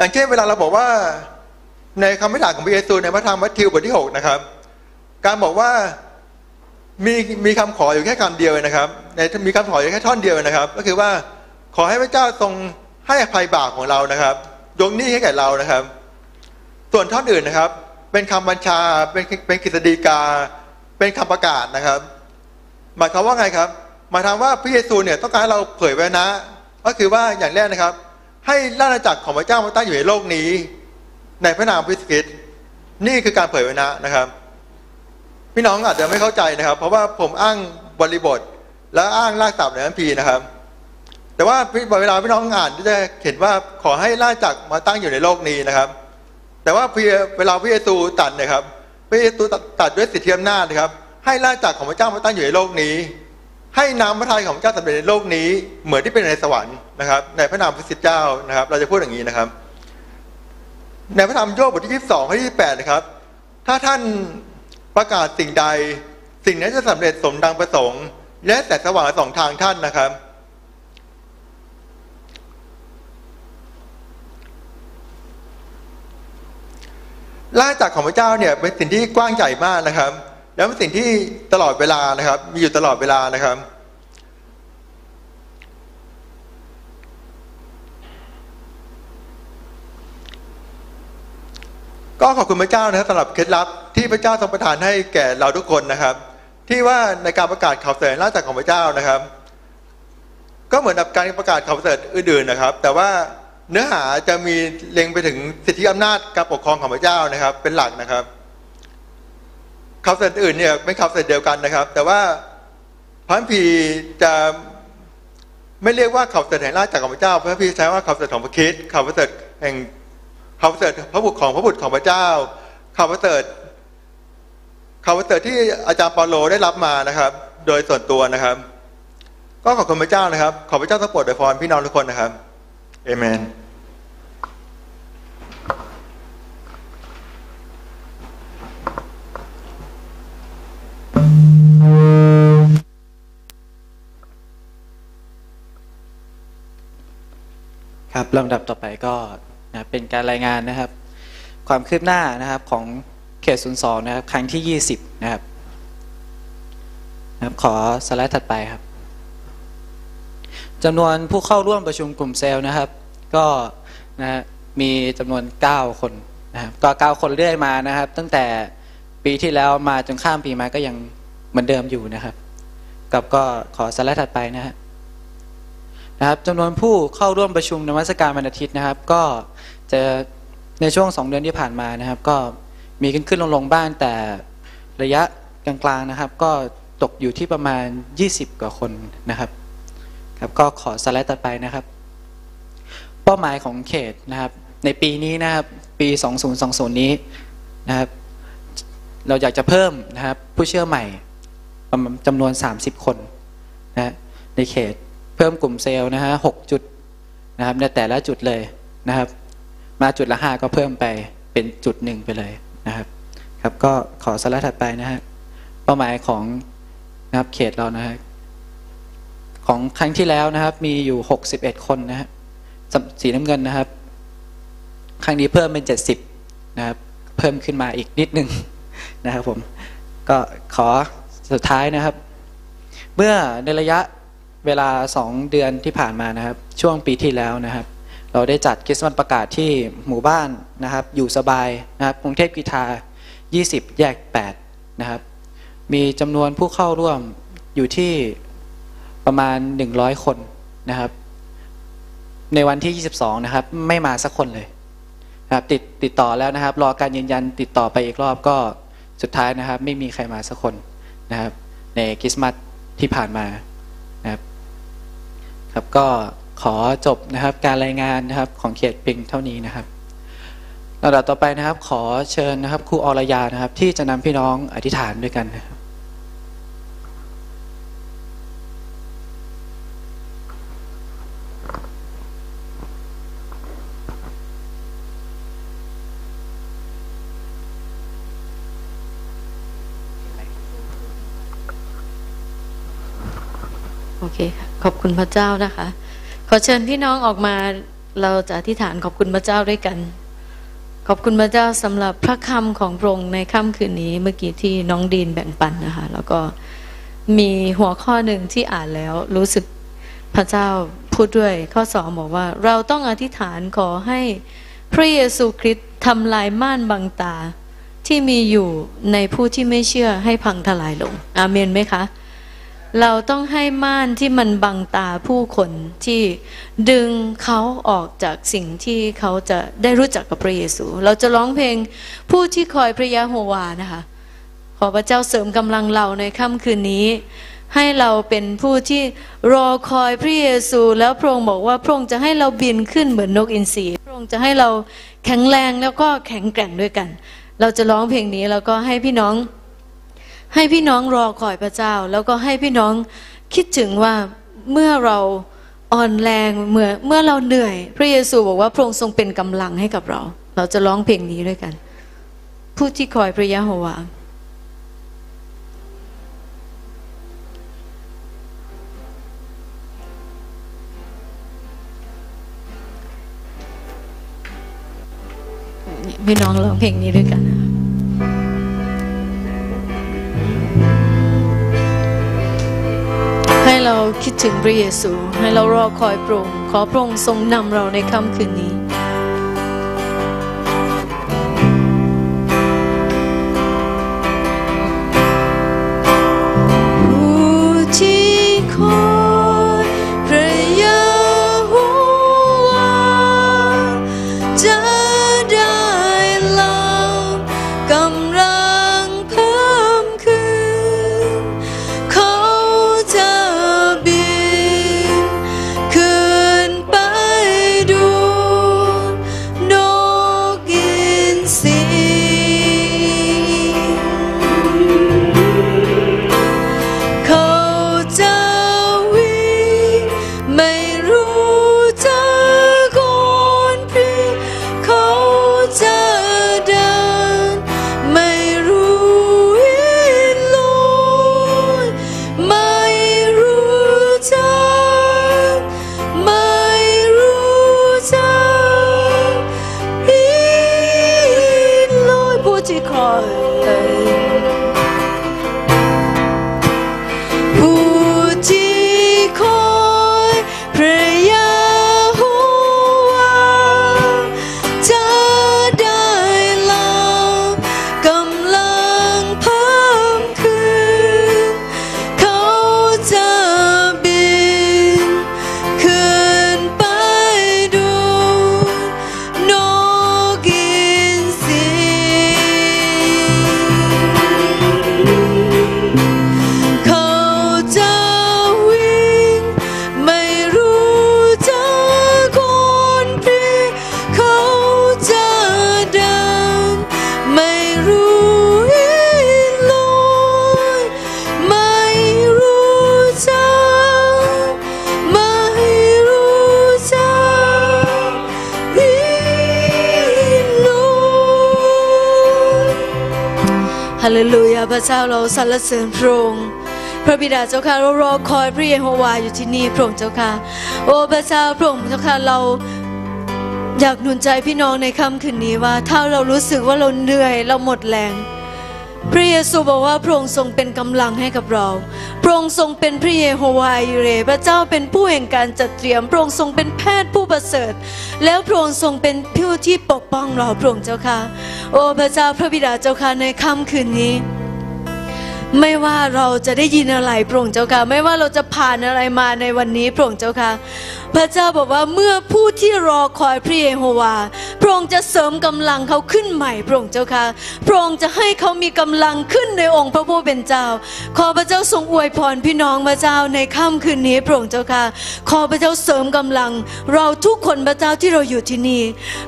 อย่างเช่นเวลาเราบอกว่า ในคำพิถามของพระเยซูในพระธรรมมัทธิวบทที่ 6 นะครับ การบอกว่ามีมีคำขออยู่แค่คำเดียวนะครับในมีคำขออยู่แค่ท่อนเดียวนะครับ ก็คือว่าขอให้พระเจ้าทรงให้อภัยบาปของเรานะครับยกหนี้ให้แก่เรานะครับ ส่วนท่อนอื่นนะครับ เป็นคำบัญชาเป็นเป็นกฤษฎีกา เป็นคำประกาศนะครับ หมายความว่าไงครับหมายความว่าพระเยซูเนี่ยต้องการเราเผยไว้นะ ก็คือว่าอย่างแรกนะครับ ให้ราชจักรของพระเจ้ามาตั้งอยู่ในโลกนี้ ในพระนามพระคริสต์นี่คือการเผยไว้นะนะครับ พี่น้องอาจจะไม่เข้าใจนะครับ เพราะว่าผมอ้างบริบท และอ้างรากศัพท์ในคัมภีร์นะครับ แต่ว่าเวลาพี่น้องอ่านจะเห็นว่าขอให้ราชจักรมาตั้งอยู่ในโลกนี้นะครับ แต่ว่าเวลาพระเยซูตัดนะครับพระเยซูตัดด้วยสิทธิอำนาจนะครับ ให้ราชจักรของพระเจ้ามาตั้งอยู่ในโลกนี้ ให้นามพระทัยของเจ้าสำเร็จในโลกนี้ เหมือนที่เป็นในสวรรค์นะครับ ในพระนามพระสิทธเจ้านะครับ เราจะพูดอย่างนี้นะครับ ในพระธรรมโยบบทที่22ข้อที่8นะครับ ถ้าท่านประกาศสิ่งใด สิ่งนั้นจะสำเร็จสมดังประสงค์ และแต่สว่างสองทางท่านนะครับ ล่าจักของพระเจ้าเนี่ยเป็นสิ่งที่กว้างใหญ่มากนะครับ แล้วเป็นสิ่งที่ตลอดเวลานะครับ มีอยู่ตลอดเวลานะครับ ก็ขอบคุณพระเจ้านะครับสำหรับเคล็ดลับที่พระเจ้าทรงประทานให้แก่เราทุกคนนะครับ ที่ว่าในการประกาศข่าวเสด็จล่าจักของพระเจ้านะครับ ก็เหมือนกับการประกาศข่าวเสด็จอื่นๆนะครับ แต่ว่าเนื้อหาจะมีเล็งไปถึงสิทธิอำนาจการปกครองของพระเจ้านะครับ เป็นหลักนะครับ คำเสนอื่นเนี่ยเป็นคำเสนเดียวกันนะครับ แต่ว่าพระคัมภีจะไม่เรียกว่าข่าวเสด็จแห่งราชจากของพระเจ้า พระพีใช้ว่าข่าวเสด็จของพระคริสต์ข่าวเสด็จแห่งข่าวเสด็จพระบุตรของพระบุตรของพระเจ้าข่าวเสด็จข่าวเสด็จที่อาจารย์ปาโลได้รับมานะครับ โดยส่วนตัวนะครับ ก็ขอบคุณพระเจ้านะครับ ขอพระเจ้าทั้งปวดโดยพรพี่น้องทุกคนนะครับเอเมน ครับลำดับต่อไปก็นะเป็นการรายงานนะครับ ความคืบหน้านะครับของเขตศูนย์สองนะครับ ครั้งที่ 20 นะครับนะครับ ขอสไลด์ถัดไปครับจำนวนผู้เข้าร่วมประชุมกลุ่มเซลล์นะครับ ก็นะมีจำนวน 9 คนนะครับก็9คนเรื่อยมานะครับ ตั้งแต่ ปีที่แล้วมาจนข้ามปีมาก็ยังเหมือนเดิมอยู่นะครับ กับก็ขอสไลด์ถัดไปนะฮะนะครับจำนวนผู้เข้าร่วมประชุมนมัสการวันอาทิตย์นะครับ ก็จะในช่วงสองเดือนที่ผ่านมานะครับ ก็มีขึ้นขึ้นลงลงบ้างแต่ระยะกลางๆนะครับ ก็ตกอยู่ที่ประมาณ 20 กว่าคนนะครับครับก็ขอสไลด์ต่อไปนะครับ เป้าหมายของเขตนะครับ ในปีนี้นะครับ ปี 2020 นี้นะครับ เราอยากจะเพิ่มนะครับผู้เชื่อใหม่ประมาณจำนวน 30 คนนะในเขตเพิ่มกลุ่มเซลล์นะฮะหกจุดนะครับในแต่ละจุดเลยนะครับ มาจุดละห้าก็เพิ่มไปเป็นจุดหนึ่งไปเลยนะครับ ครับก็ขอสไลด์ถัดไปนะฮะเป้าหมายของนะครับเขตเรานะฮะของครั้งที่แล้วนะครับ มีอยู่หกสิบเอ็ดคนนะฮะสสีน้ำเงินนะครับ ครั้งนี้เพิ่มเป็นเจ็ดสิบนะครับเพิ่มขึ้นมาอีกนิดนึง นะครับผมก็ขอสุดท้ายนะครับ เมื่อในระยะเวลา 2 เดือนที่ผ่านมานะครับ ช่วงปีที่แล้วนะครับ เราได้จัดคริสต์มาสประกาศที่หมู่บ้านนะครับ อยู่สบายนะครับกรุงเทพกีทา20 แยก 8 นะครับ มีจำนวนผู้เข้าร่วมอยู่ที่ประมาณ 100 คนนะครับ ในวันที่ 22 นะครับ ไม่มาสักคนเลยนะครับติดติดต่อแล้วนะครับ รอการยืนยันติดต่อไปอีกรอบก็ สุดท้ายนะครับ ไม่มีใครมาสักคนนะครับ ในคริสต์มาสที่ผ่านมานะครับครับก็ขอจบนะครับการรายงานนะครับของเขตเพียงเท่านี้นะครับลำดับต่อไปนะครับ ขอเชิญนะครับครูอรยานะครับ ที่จะนำพี่น้องอธิษฐานด้วยกันนะครับ โอเคค่ะขอบคุณพระเจ้านะคะ ขอเชิญพี่น้องออกมาเราจะอธิษฐานขอบคุณพระเจ้าด้วยกัน ขอบคุณพระเจ้าสำหรับพระคำของพระองค์ในค่ำคืนนี้เมื่อกี้ที่น้องดีนแบ่งปันนะคะ แล้วก็มีหัวข้อหนึ่งที่อ่านแล้วรู้สึกพระเจ้าพูดด้วยข้อสองบอกว่า เราต้องอธิษฐานขอให้พระเยซูคริสต์ทำลายม่านบังตาที่มีอยู่ในผู้ที่ไม่เชื่อให้พังทลายลง อาเมนไหมคะ เราต้องให้ม่านที่มันบังตาผู้คนที่ดึงเขาออกจากสิ่งที่เขาจะได้รู้จักกับพระเยซู เราจะร้องเพลงผู้ที่คอยพระยะโฮวานะคะ ขอพระเจ้าเสริมกำลังเราในค่ำคืนนี้ ให้เราเป็นผู้ที่รอคอยพระเยซู แล้วพระองค์บอกว่าพระองค์จะให้เราบินขึ้นเหมือนนกอินทรีพระองค์จะให้เราแข็งแรงแล้วก็แข็งแกร่งด้วยกัน เราจะร้องเพลงนี้แล้วก็ให้พี่น้อง ให้พี่น้องรอคอยพระเจ้า แล้วก็ให้พี่น้องคิดถึงว่าเมื่อเราอ่อนแรงเมื่อเมื่อเราเหนื่อย พระเยซูบอกว่าพระองค์ทรงเป็นกำลังให้กับเรา เราจะร้องเพลงนี้ด้วยกัน ผู้ที่คอยพระยะโฮวาพี่น้องร้องเพลงนี้ด้วยกันนะ เราคิดถึงพระเยซู ให้เรารอคอยพระองค์ขอพระองค์ทรงนำเราในค่ำคืนนี้ ระเจ้าเราสรรเสริญพระองค์พระบิดาเจ้าค่ะเรารอคอยพระเยโฮวาอยู่ที่นี่พระองค์เจ้าค่ะโอ้พระเจ้าพระองค์เจ้าค่ะเราอยากหนุนใจพี่น้องในค่ำคืนนี้ว่า ถ้าเรารู้สึกว่าเราเหนื่อยเราหมดแรง พระเยซูบอกว่าพระองค์ทรงเป็นกำลังให้กับเรา พระองค์ทรงเป็นพระเยโฮวาห์อิเร พระเจ้าเป็นผู้แห่งการจัดเตรียม พระองค์ทรงเป็นแพทย์ผู้ประเสริฐ แล้วพระองค์ทรงเป็นผู้ที่ปกป้องเราพระองค์เจ้าค่ะ โอ้พระเจ้าพระบิดาเจ้าค่ะในค่ำคืนนี้ ไม่ว่าเราจะได้ยินอะไรพระองค์เจ้าค่ะ ไม่ว่าเราจะผ่านอะไรมาในวันนี้พระองค์เจ้าค่ะ พระเจ้าบอกว่าเมื่อผู้ที่รอคอยพระเยโฮวา พระองค์จะเสริมกำลังเขาขึ้นใหม่พระองค์เจ้าค่ะพระองค์จะให้เขามีกำลังขึ้นในองค์พระผู้เป็นเจ้า ขอพระเจ้าทรงอวยพรพี่น้องพระเจ้าในค่ำคืนนี้พระองค์เจ้าค่ะขอพระเจ้าเสริมกำลัง เราทุกคนพระเจ้าที่เราอยู่ที่นี่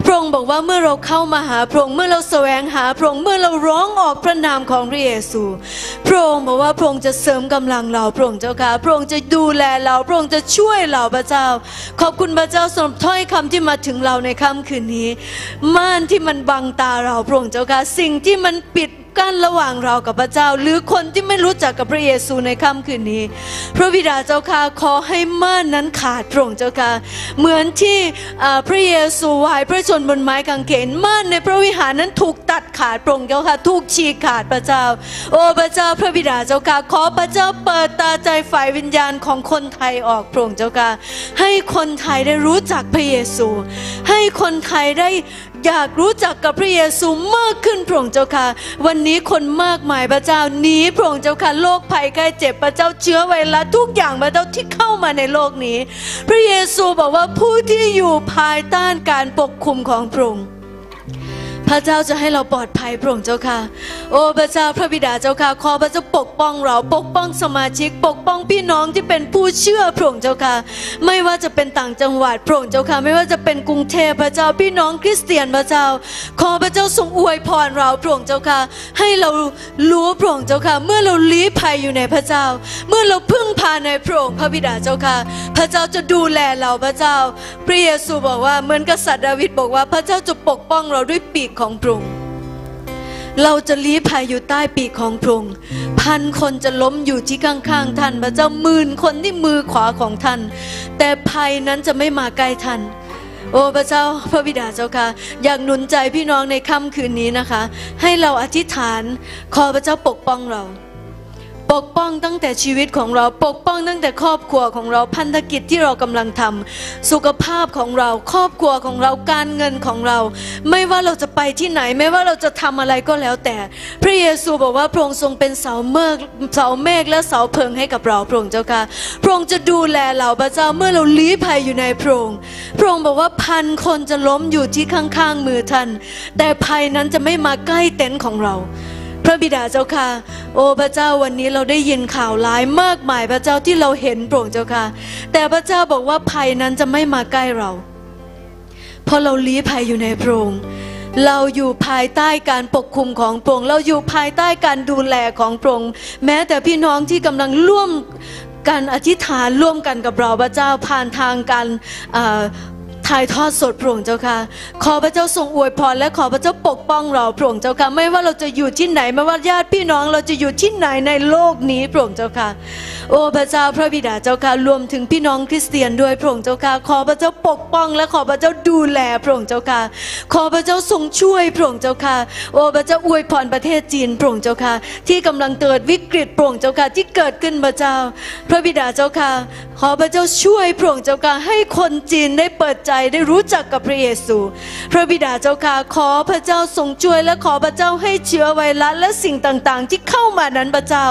พระองค์บอกว่าเมื่อเราเข้ามาหาพระองค์เมื่อเราแสวงหาพระองค์เมื่อเราร้องออกพระนามของพระเยซูพระองค์บอกว่าพระองค์จะเสริมกำลังเราพระองค์เจ้าค่ะพระองค์จะดูแลเราพระองค์จะช่วยเราพระเจ้า ขอบคุณพระเจ้าสำหรับถ้อยคำที่มาถึงเราในค่ำคืนนี้ม่านที่มันบังตาเราพระองค์เจ้าค่ะ สิ่งที่มันปิด กั้นระหว่างเรากับพระเจ้า หรือคนที่ไม่รู้จักกับพระเยซูในค่ำคืนนี้ พระบิดาเจ้าค่ะขอให้ม่านนั้นขาดพระองค์เจ้าค่ะเหมือนที่พระเยซูวายพระชนบนไม้กางเขนม่านในพระวิหารนั้นถูกตัดขาดพระองค์เจ้าค่ะถูกฉีกขาดพระเจ้า โอ้พระเจ้าพระบิดาเจ้าค่ะขอพระเจ้าเปิดตาใจฝ่ายวิญญาณของคนไทยออกพระองค์เจ้าค่ะให้คนไทยได้รู้จักพระเยซู ให้คนไทยได้ อยากรู้จักกับพระเยซูมากขึ้นพระองค์เจ้าค่ะ วันนี้คนมากมายพระเจ้าหนีพระองค์เจ้าค่ะโรคภัยไข้เจ็บพระเจ้าเชื้อไวรัสทุกอย่างพระเจ้าที่เข้ามาในโลกนี้ พระเยซูบอกว่าผู้ที่อยู่ภายใต้การปกคุมของพระองค์ ระเจ้าจะให้เราปลอดภัยพระองค์เจ้าค่ะ โอ้พระเจ้าพระบิดาเจ้าค่ะ ขอพระเจ้าปกป้องเราปกป้องสมาชิก ปกป้องพี่น้องที่เป็นผู้เชื่อพระองค์เจ้าค่ะ ไม่ว่าจะเป็นต่างจังหวัดพระองค์เจ้าค่ะ ไม่ว่าจะเป็นกรุงเทพพระเจ้าพี่น้องคริสเตียนพระเจ้า ขอพระเจ้าทรงอวยพรเราพระองค์เจ้าค่ะ ให้เรารู้พระองค์เจ้าค่ะ เมื่อเราลี้ภัยอยู่ในพระเจ้า เมื่อเราพึ่งพาในพระองค์พระบิดาเจ้าค่ะ พระเจ้าจะดูแลเราพระเจ้าพระเยซูบอกว่าเหมือนกษัตริย์ดาวิดบอกว่าพระเจ้าจะปกป้องเราด้วยปีกของพระองค์เราจะลี้ภัยอยู่ใต้ปีกของพระองค์พันคนจะล้มอยู่ที่ข้างๆท่านพระเจ้าหมื่นคนที่มือขวาของท่าน แต่ภัยนั้นจะไม่มาใกล้ท่านโอ้พระเจ้าพระบิดาเจ้าค่ะ อยากหนุนใจพี่น้องในค่ำคืนนี้นะคะ ให้เราอธิษฐานขอพระเจ้าปกป้องเรา ปกป้องตั้งแต่ชีวิตของเราปกป้องตั้งแต่ครอบครัวของเราพันธกิจที่เรากำลังทำสุขภาพของเราครอบครัวของเราการเงินของเรา ไม่ว่าเราจะไปที่ไหน ไม่ว่าเราจะทำอะไรก็แล้วแต่ พระเยซูบอกว่าพระองค์ทรงเป็นเสาเมฆเสาเมฆและเสาเพิงให้กับเราพระองค์เจ้าค่ะพระองค์จะดูแลเราพระเจ้าเมื่อเราลี้ภัยอยู่ในพระองค์พระองค์บอกว่าพันคนจะล้มอยู่ที่ข้างๆมือท่านแต่ภัยนั้นจะไม่มาใกล้เต็นท์ของเรา พระบิดาเจ้าค่ะ โอ้พระเจ้าวันนี้เราได้ยินข่าวร้ายมากมายพระเจ้าที่เราเห็นโปร่งเจ้าค่ะ แต่พระเจ้าบอกว่าภัยนั้นจะไม่มาใกล้เรา เพราะเราลี้ภัยอยู่ในพระองค์เราอยู่ภายใต้การปกคุมของพระองค์เราอยู่ภายใต้การดูแลของพระองค์แม้แต่พี่น้องที่กำลังร่วมการอธิษฐานร่วมกันกับเราพระเจ้าผ่านทางการ ถ่ายทอดสดพระองค์เจ้าค่ะ ขอพระเจ้าทรงอวยพรและขอพระเจ้าปกป้องเราพระองค์เจ้าค่ะ ไม่ว่าเราจะอยู่ที่ไหนไม่ว่าญาติพี่น้องเราจะอยู่ที่ไหนในโลกนี้พระองค์เจ้าค่ะ โอ้พระเจ้าพระบิดาเจ้าค่ะรวมถึงพี่น้องคริสเตียนด้วยพระองค์เจ้าค่ะ ขอพระเจ้าปกป้อง และขอพระเจ้าดูแลพระองค์เจ้าค่ะ ขอพระเจ้าทรงช่วยพระองค์เจ้าค่ะ โอ้พระเจ้าอวยพรประเทศจีนพระองค์เจ้าค่ะ ที่กำลังเกิดวิกฤตพระองค์เจ้าค่ะที่เกิดขึ้นพระเจ้า พระบิดาเจ้าค่ะ ขอพระเจ้าช่วยพระองค์เจ้าค่ะให้คนจีนได้เปิดใจได้รู้จักกับพระเยซู พระบิดาเจ้าค่ะขอพระเจ้าทรงช่วยและขอพระเจ้าให้เชื้อไวรัสและสิ่งต่างๆ ที่เข้ามานั้นพระเจ้า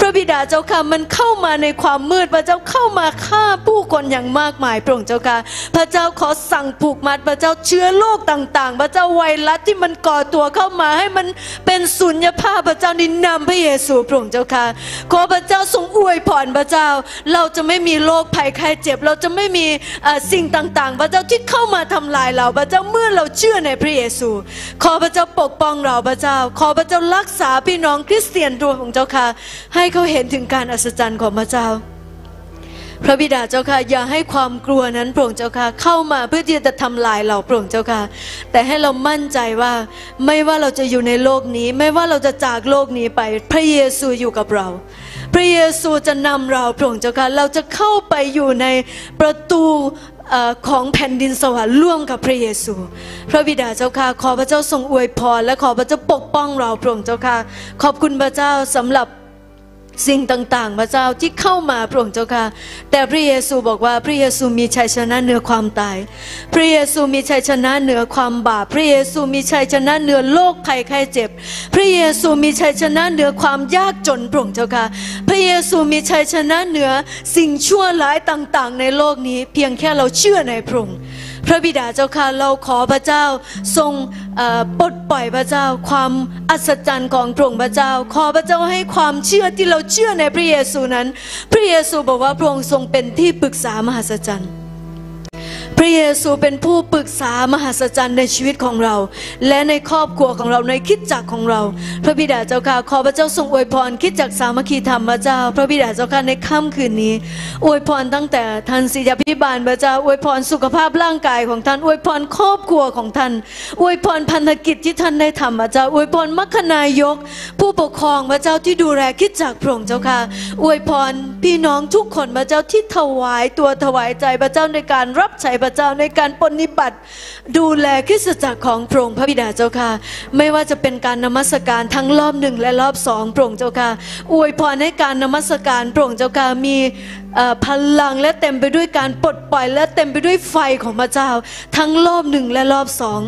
พระบิดาเจ้าค่ะมันเข้ามาในความมืดพระเจ้าเข้ามาฆ่าผู้คนอย่างมากมายพระองค์เจ้าค่ะพระเจ้าขอสั่งผูกมัดพระเจ้าเชื้อโรคต่าง ๆ พระเจ้าไวรัสที่มันก่อตัวเข้ามาให้มันเป็นสุญญภาพพระเจ้าในนามพระเยซูพระองค์เจ้าค่ะขอพระเจ้าทรงอวยพรพระเจ้า เราจะไม่มีโรคภัยไข้เจ็บ เราจะไม่มีสิ่งต่างๆ พระเจ้าที่เข้ามาทำลายเราพระเจ้าเมื่อเราเชื่อในพระเยซู ขอพระเจ้าปกป้องเราพระเจ้า ขอพระเจ้ารักษาพี่น้องคริสเตียนตัวของเจ้าค่ะ ให้เขาเห็นถึงการอัศจรรย์ของพระเจ้าพระบิดาเจ้าค่ะอย่าให้ความกลัวนั้นพระองค์เจ้าค่ะเข้ามาเพื่อที่จะทำลายเราพระองค์เจ้าค่ะ แต่ให้เรามั่นใจว่าไม่ว่าเราจะอยู่ในโลกนี้ ไม่ว่าเราจะจากโลกนี้ไป พระเยซูอยู่กับเรา พระเยซูจะนำเราพระองค์เจ้าค่ะเราจะเข้าไปอยู่ในประตู ของแผ่นดินสวรรค์ร่วมกับพระเยซู พระบิดาเจ้าค่ะ ขอพระเจ้าทรงอวยพร และขอพระเจ้าปกป้องเราพระองค์เจ้าค่ะ ขอบคุณพระเจ้าสำหรับ สิ่งต่างๆ พระเจ้าที่เข้ามาพระองค์เจ้าค่ะ แต่พระเยซูบอกว่าพระเยซูมีชัยชนะเหนือความตาย พระเยซูมีชัยชนะเหนือความบาป พระเยซูมีชัยชนะเหนือโรคภัยไข้เจ็บ พระเยซูมีชัยชนะเหนือความยากจนพระองค์เจ้าค่ะ พระเยซูมีชัยชนะเหนือสิ่งชั่วร้ายต่างๆ ในโลกนี้ เพียงแค่เราเชื่อในพระองค์ พระบิดาเจ้าค่ะเราขอพระเจ้าทรงปลดปล่อยพระเจ้า ความอัศจรรย์ของพระองค์พระเจ้า ขอพระเจ้าให้ความเชื่อที่เราเชื่อในพระเยซูนั้น พระเยซูบอกว่าพระองค์ทรงเป็นที่ปรึกษามหัศจรรย์ พระเยซูเป็นผู้ปรึกษามหัศจรรย์ในชีวิตของเรา และในครอบครัวของเราในคิดจักรของเรา พระบิดาเจ้าค่ะขอพระเจ้าทรงอวยพรคิดจักรสามัคคีธรรมพระเจ้า พระบิดาเจ้าค่ะในค่ำคืนนี้ อวยพรตั้งแต่ท่านศิยาพิบาลพระเจ้าอวยพรสุขภาพร่างกายของท่านอวยพรครอบครัวของท่านอวยพรพันธกิจที่ท่านได้ทำพระเจ้าอวยพรมัคคนายก ผู้ปกครองพระเจ้าที่ดูแลคิดจักรพระองค์เจ้าค่ะอวยพรพี่น้องทุกคนพระเจ้าที่ถวายตัวถวายใจพระเจ้าในการรับใช้พระระเจ้าในการปนิบัติ ดูแลคริสตจักรของพระองค์พระบิดาเจ้าค่ะ ไม่ว่าจะเป็นการนมัสการทั้งรอบหนึ่งและรอบสองพระองค์เจ้าค่ะ อวยพรให้การนมัสการพระองค์เจ้าค่ะมีพลังและเต็มไปด้วยการปลดปล่อย และเต็มไปด้วยไฟของพระเจ้า ทั้งรอบหนึ่งและรอบสอง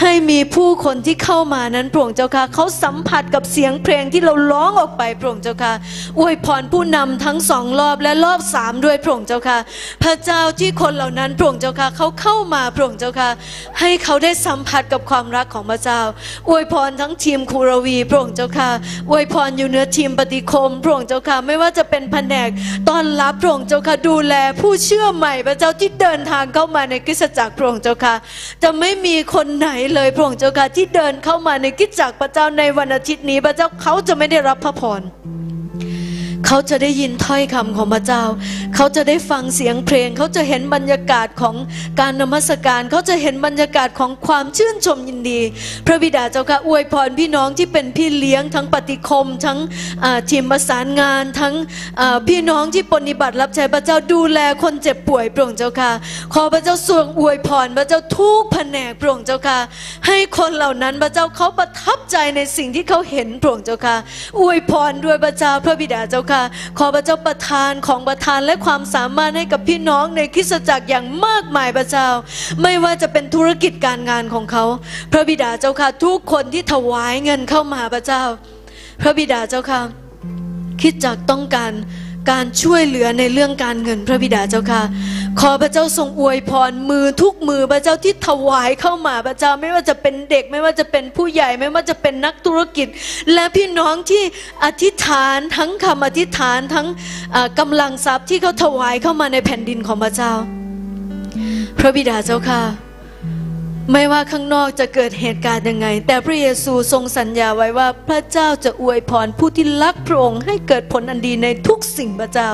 ให้มีผู้คนที่เข้ามานั้นพระองค์เจ้าค่ะเขาสัมผัสกับเสียงเพลงที่เราร้องออกไปพระองค์เจ้าค่ะอวยพรผู้นำทั้งสองรอบและรอบสามด้วยพระองค์เจ้าค่ะ พระเจ้าที่คนเหล่านั้นพระองค์เจ้าค่ะเขาเข้ามาพระองค์เจ้าค่ะ ให้เขาได้สัมผัสกับความรักของพระเจ้า อวยพรทั้งทีมคูรวีพระองค์เจ้าค่ะอวยพรอยู่เหนือทีมปฏิคมพระองค์เจ้าค่ะ ไม่ว่าจะเป็นแผนกต้อนรับพระองค์เจ้าค่ะดูแลผู้เชื่อใหม่พระเจ้าที่เดินทางเข้ามาในคริสตจักรพระองค์เจ้าค่ะ จะไม่มีคนไหนเลยพระองค์เจ้าค่ะที่เดินเข้ามาในกิจจักรพระเจ้าในวันอาทิตย์นี้พระเจ้าเขาจะไม่ได้รับพระพร เขาจะได้ยินถ้อยคำของพระเจ้า เขาจะได้ฟังเสียงเพลง เขาจะเห็นบรรยากาศของการนมัสการ เขาจะเห็นบรรยากาศของความชื่นชมยินดี พระบิดาเจ้าค่ะอวยพรพี่น้องที่เป็นพี่เลี้ยงทั้งปฏิคม ทั้งทีมประสานงานทั้งพี่น้องที่ปฏิบัติรับใช้พระเจ้าดูแลคนเจ็บป่วยพระองค์เจ้าค่ะ ขอพระเจ้าทรงอวยพรพระเจ้าทุกแผนกพระองค์เจ้าค่ะ ให้คนเหล่านั้นพระเจ้าเขาประทับใจในสิ่งที่เขาเห็นพระองค์เจ้าค่ะอวยพรด้วยพระเจ้าพระบิดาเจ้าค่ะ ขอพระเจ้าประทานของประทานและความสามารถให้กับพี่น้องในคริสตจักรอย่างมากมายพระเจ้า ไม่ว่าจะเป็นธุรกิจการงานของเขา พระบิดาเจ้าค่ะทุกคนที่ถวายเงินเข้ามาพระเจ้า พระบิดาเจ้าค่ะคิดจักรต้องการ การช่วยเหลือในเรื่องการเงินพระบิดาเจ้าค่ะ ขอพระเจ้าทรงอวยพรมือทุกมือพระเจ้าที่ถวายเข้ามาพระเจ้าไม่ว่าจะเป็นเด็ก ไม่ว่าจะเป็นผู้ใหญ่ไม่ว่าจะเป็นนักธุรกิจ และพี่น้องที่อธิษฐานทั้งคำอธิษฐานทั้งอ่ากำลังทรัพย์ที่เขาถวายเข้ามาในแผ่นดินของพระเจ้า พระบิดาเจ้าค่ะ ไม่ว่าข้างนอกจะเกิดเหตุการณ์ยังไง แต่พระเยซูทรงสัญญาไว้ว่าพระเจ้าจะอวยพรผู้ที่รักพระองค์ให้เกิดผลอันดีในทุกสิ่งพระเจ้า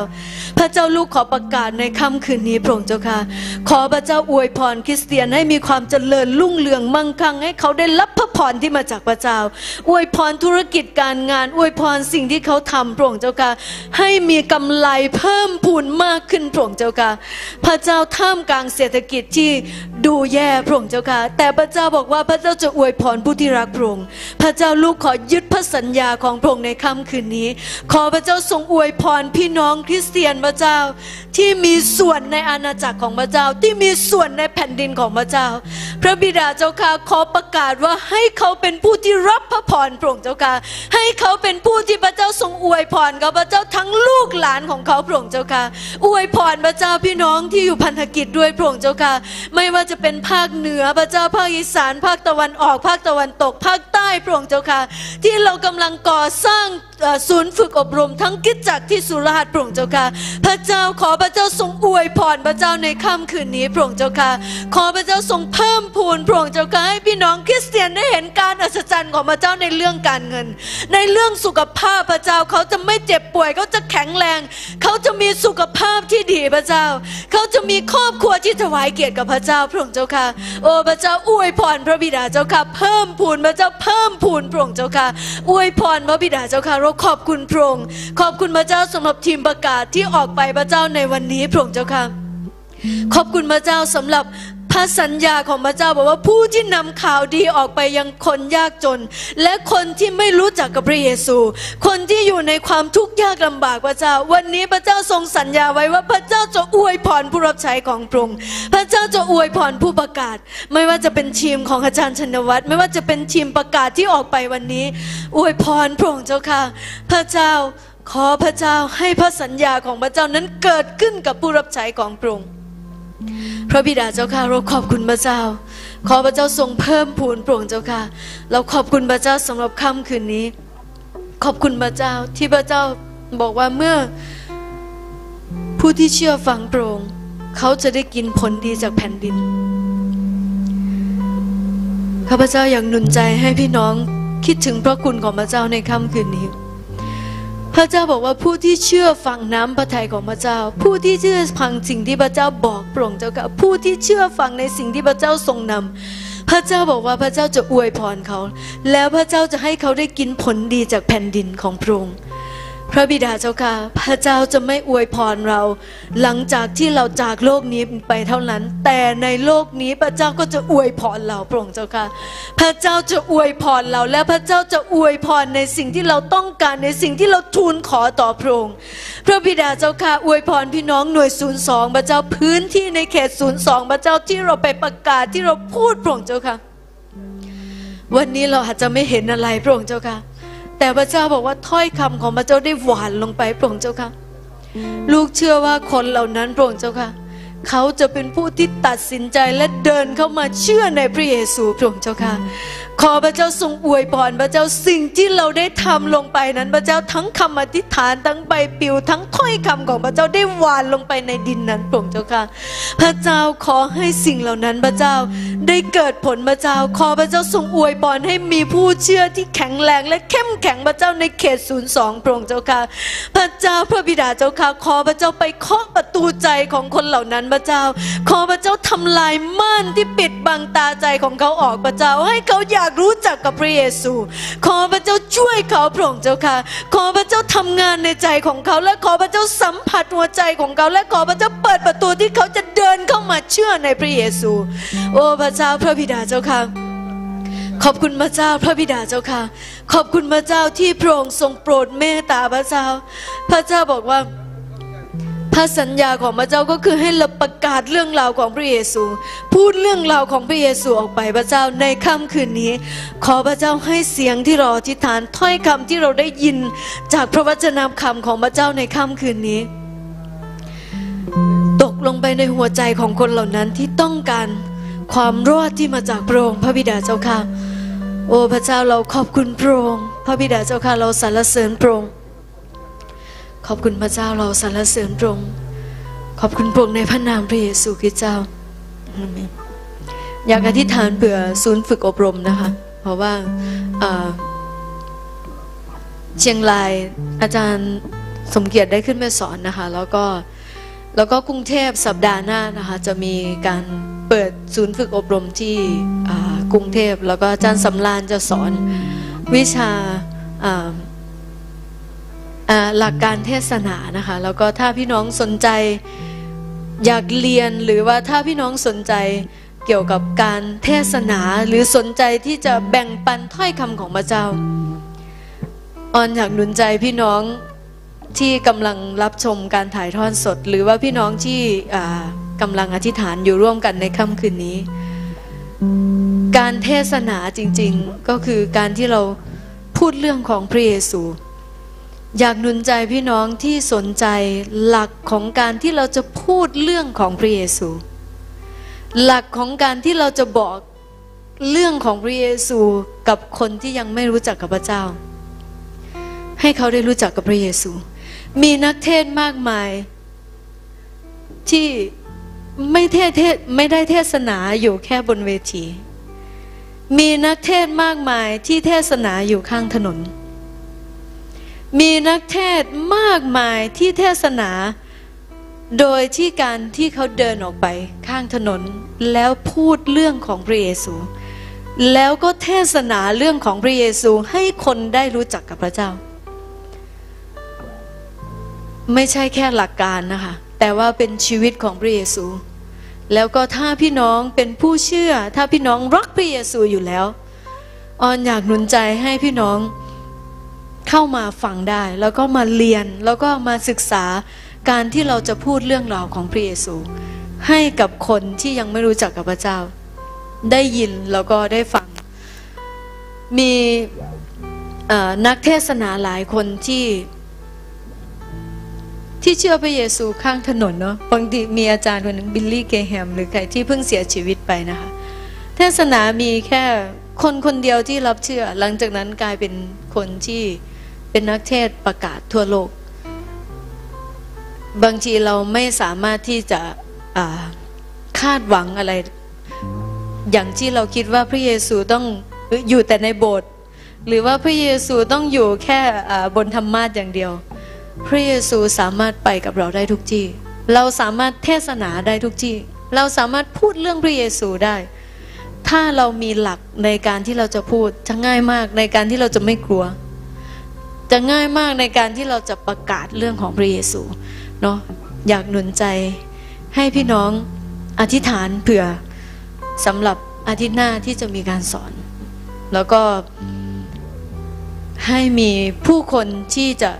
พระเจ้าลูกขอประกาศในค่ำคืนนี้พระองค์เจ้าค่ะ ขอพระเจ้าอวยพรคริสเตียนให้มีความเจริญรุ่งเรืองมั่งคั่งให้เขาได้รับพระพรที่มาจากพระเจ้า อวยพรธุรกิจการงาน อวยพรสิ่งที่เขาทำพระองค์เจ้าค่ะ ให้มีกำไรเพิ่มพูนมากขึ้นพระองค์เจ้าค่ะ พระเจ้าท่ามกลางเศรษฐกิจที่ดูแย่พระองค์เจ้าค่ะแต่พระเจ้าบอกว่าพระเจ้าจะอวยพรผู้ที่รักพระองค์พระเจ้าลูกขอยึดพระสัญญาของพระองค์ในค่ำคืนนี้ ขอพระเจ้าทรงอวยพรพี่น้องคริสเตียนพระเจ้า ที่มีส่วนในอาณาจักรของพระเจ้าที่มีส่วนในแผ่นดินของพระเจ้า พระบิดาเจ้าค่ะขอประกาศว่าให้เขาเป็นผู้ที่รับพระพรพระองค์เจ้าค่ะให้เขาเป็นผู้ที่พระเจ้าทรงอวยพรกับพระเจ้าทั้งลูกหลานของเขาพระองค์เจ้าค่ะอวยพรพระเจ้าพี่น้องที่อยู่พันธกิจด้วยพระองค์เจ้าค่ะไม่ว่าจะเป็นภาคเหนือพระเจ้าภาคอีสานภาคตะวันออกภาคตะวันตก ภาคใต้พระองค์เจ้าค่ะ ที่เรากำลังก่อสร้างศูนย์ฝึกอบรมทั้งกิจจักที่สุราษฎร์พระองค์เจ้าค่ะ พระเจ้าขอพระเจ้าทรงอวยพรพระเจ้าในค่ำคืนนี้พระองค์เจ้าค่ะ ขอพระเจ้าทรงเพิ่มพูนพระองค์เจ้าค่ะให้พี่น้องคริสเตียนได้เห็นการอัศจรรย์ของพระเจ้าในเรื่องการเงิน ในเรื่องสุขภาพพระเจ้าเขาจะไม่เจ็บป่วยเขาจะแข็งแรง เขาจะมีสุขภาพที่ดีพระเจ้า เขาจะมีครอบครัวที่ถวายเกียรติกับพระเจ้าพระองค์เจ้าค่ะ โอ้พระเจ้าอวยพรพระบิดาเจ้าค่ะเพิ่มพูนพระเจ้าเพิ่มพูนพระองค์เจ้าค่ะอวยพรพระบิดาเจ้าค่ะเราขอบคุณพระองค์ขอบคุณพระเจ้าสำหรับทีมประกาศที่ออกไปพระเจ้าในวันนี้พระองค์เจ้าค่ะขอบคุณพระเจ้าสำหรับ พระสัญญาของพระเจ้าบอกว่าผู้ที่นำข่าวดีออกไปยังคนยากจน และคนที่ไม่รู้จักกับพระเยซู คนที่อยู่ในความทุกข์ยากลำบากพระเจ้า วันนี้พระเจ้าทรงสัญญาไว้ว่าพระเจ้าจะอวยพรผู้รับใช้ของพระองค์พระเจ้าจะอวยพรผู้ประกาศ ไม่ว่าจะเป็นทีมของอาจารย์ชนวัตรไม่ว่าจะเป็นทีมประกาศที่ออกไปวันนี้ อวยพรพระองค์เจ้าค่ะ พระเจ้าขอพระเจ้าให้พระสัญญาของพระเจ้านั้นเกิดขึ้นกับผู้รับใช้ของพระองค์ พระบิดาเจ้าค่ะเราขอบคุณพระเจ้า ขอพระเจ้าทรงเพิ่มพูนโปร่งเจ้าค่ะ เราขอบคุณพระเจ้าสำหรับค่ำคืนนี้ ขอบคุณพระเจ้าที่พระเจ้าบอกว่าเมื่อ ผู้ที่เชื่อฟังโปร่งเขาจะได้กินผลดีจากแผ่นดินข้าพเจ้าอยากหนุนใจให้พี่น้องคิดถึงพระคุณของพระเจ้าในค่ำคืนนี้ พระเจ้าบอกว่าผู้ที่เชื่อฟังน้ำพระทัยของพระเจ้า ผู้ที่เชื่อฟังสิ่งที่พระเจ้าบอกโปร่งเจ้าค่ะผู้ที่เชื่อฟังในสิ่งที่พระเจ้าทรงนำพระเจ้าบอกว่าพระเจ้าจะอวยพรเขา แล้วพระเจ้าจะให้เขาได้กินผลดีจากแผ่นดินของพระองค์ พระบิดาเจ้าค่ะ พระเจ้าจะไม่อวยพรเรา หลังจากที่เราจากโลกนี้ไปเท่านั้น แต่ในโลกนี้พระเจ้าก็จะอวยพรเราพระองค์เจ้าค่ะ พระเจ้าจะอวยพรเราและพระเจ้าจะอวยพรในสิ่งที่เราต้องการในสิ่งที่เราทูลขอต่อพระองค์ พระบิดาเจ้าค่ะอวยพรพี่น้องหน่วยศูนย์สองพระเจ้าพื้นที่ในเขตศูนย์สองพระเจ้าที่เราไปประกาศที่เราพูดพระองค์เจ้าค่ะ วันนี้เราอาจจะไม่เห็นอะไรพระองค์เจ้าค่ะ แต่พระเจ้าบอกว่าถ้อยคำของพระเจ้าได้หวานลงไปพระองค์เจ้าค่ะ ลูกเชื่อว่าคนเหล่านั้นพระองค์เจ้าค่ะ เขาจะเป็นผู้ที่ตัดสินใจและเดินเข้ามาเชื่อในพระเยซูพระองค์เจ้าค่ะ ขอพระเจ้าทรงอวยพรพระเจ้าสิ่งที่เราได้ทำลงไปนั้นพระเจ้าทั้งคำอธิษฐานทั้งใบปลิวทั้งถ้อยคำของพระเจ้าได้หวานลงไปในดินนั้นพระองค์เจ้าค่ะ พระเจ้าขอให้สิ่งเหล่านั้นพระเจ้าได้เกิดผลพระเจ้า ขอพระเจ้าทรงอวยพรให้มีผู้เชื่อที่แข็งแรงและเข้มแข็งพระเจ้าในเขตศูนย์สองพระองค์เจ้าค่ะ พระเจ้าพระบิดาเจ้าค่ะ ขอพระเจ้าไปเคาะประตูใจของคนเหล่านั้นพระเจ้า ขอพระเจ้าทำลายม่านที่ปิดบังตาใจของเขาออกพระเจ้าให้เขาอยากรู้จักกับพระเยซู ขอพระเจ้าช่วยเขาพระองค์เจ้าค่ะ ขอพระเจ้าทำงานในใจของเขา และขอพระเจ้าสัมผัสหัวใจของเขา และขอพระเจ้าเปิดประตูที่เขาจะเดินเข้ามาเชื่อในพระเยซู โอ้พระเจ้าพระบิดาเจ้าค่ะขอบคุณพระเจ้าพระบิดาเจ้าค่ะ ขอบคุณพระเจ้าที่พระองค์ทรงโปรดเมตตาพระเจ้า พระเจ้าบอกว่า พระสัญญาของพระเจ้าก็คือให้เราประกาศเรื่องราวของพระเยซู พูดเรื่องราวของพระเยซูออกไปพระเจ้าในค่ำคืนนี้ ขอพระเจ้าให้เสียงที่เราอธิษฐานถ้อยคำที่เราได้ยินจากพระวจนะคำของพระเจ้าในค่ำคืนนี้ ตกลงไปในหัวใจของคนเหล่านั้นที่ต้องการความรอดที่มาจากพระองค์พระบิดาเจ้าค่ะ โอ้พระเจ้าเราขอบคุณพระองค์พระบิดาเจ้าค่ะเราสรรเสริญพระองค์ ขอบคุณพระเจ้าเราสรรเสริญพระองค์ขอบคุณพระองค์ในพระนามพระเยซูคริสต์เจ้าอยากอธิษฐานเผื่อศูนย์ฝึกอบรมนะคะ เพราะว่าเชียงรายอาจารย์สมเกียรติได้ขึ้นไปสอนนะคะ แล้วก็แล้วก็กรุงเทพสัปดาห์หน้านะคะจะมีการเปิดศูนย์ฝึกอบรมที่กรุงเทพแล้วก็อาจารย์สำรานจะสอนวิชา หลักการเทศนานะคะแล้วก็ถ้าพี่น้องสนใจอยากเรียนหรือว่าถ้าพี่น้องสนใจเกี่ยวกับการเทศนาหรือสนใจที่จะแบ่งปันถ้อยคำของพระเจ้าออนอยากหนุนใจพี่น้องที่กำลังรับชมการถ่ายทอดสด หรือว่าพี่น้องที่กำลังอธิษฐานอยู่ร่วมกันในค่ำคืนนี้ การเทศนาจริง ๆก็คือการที่เราพูดเรื่องของพระเยซู อยากหนุนใจพี่น้องที่สนใจหลักของการที่เราจะพูดเรื่องของพระเยซู หลักของการที่เราจะบอกเรื่องของพระเยซูกับคนที่ยังไม่รู้จักกับพระเจ้า ให้เขาได้รู้จักกับพระเยซู มีนักเทศมากมาย ที่ไม่เทศเทศไม่ได้เทศนาอยู่แค่บนเวที มีนักเทศมากมายที่เทศนาอยู่ข้างถนน มีนักเทศมากมายที่เทศนา โดยที่การที่เขาเดินออกไปข้างถนนแล้วพูดเรื่องของพระเยซู แล้วก็เทศนาเรื่องของพระเยซูให้คนได้รู้จักกับพระเจ้า ไม่ใช่แค่หลักการนะคะ แต่ว่าเป็นชีวิตของพระเยซู แล้วก็ถ้าพี่น้องเป็นผู้เชื่อ ถ้าพี่น้องรักพระเยซูอยู่แล้วออนอยากหนุนใจให้พี่น้อง เข้ามาฟังได้ แล้วก็มาเรียนแล้วก็มาศึกษาการที่เราจะพูดเรื่องราวของพระเยซู ให้กับคนที่ยังไม่รู้จักกับพระเจ้า ได้ยินแล้วก็ได้ฟัง มีนักเทศนาหลายคนที่ที่เชื่อพระเยซูข้างถนนเนาะบางทีมีอาจารย์คนหนึงบิลลี่เกแฮมหรือใครที่เพิ่งเสียชีวิตไปนะคะ เทศนามีแค่คนคนเดียวที่รับเชื่อ หลังจากนั้นกลายเป็นคนที่ เป็นนักเทศประกาศทั่วโลก บางทีเราไม่สามารถที่จะคาดหวังอะไร อย่างที่เราคิดว่าพระเยซูต้องอยู่แต่ในโบสถ์หรือว่าพระเยซูต้องอยู่แค่บนธรรมาสอย่างเดียว พระเยซูสามารถไปกับเราได้ทุกที่ เราสามารถเทศนาได้ทุกที่ เราสามารถพูดเรื่องพระเยซูได้ ถ้าเรามีหลักในการที่เราจะพูดจะง่ายมากในการที่เราจะไม่กลัว จะง่ายมากในการที่เราจะประกาศเรื่องของพระเยซูเนาะอยากหนุนใจให้พี่น้องอธิษฐานเผื่อสำหรับอาทิตย์หน้าที่จะมีการสอน แล้วก็ให้มีผู้คนที่จะ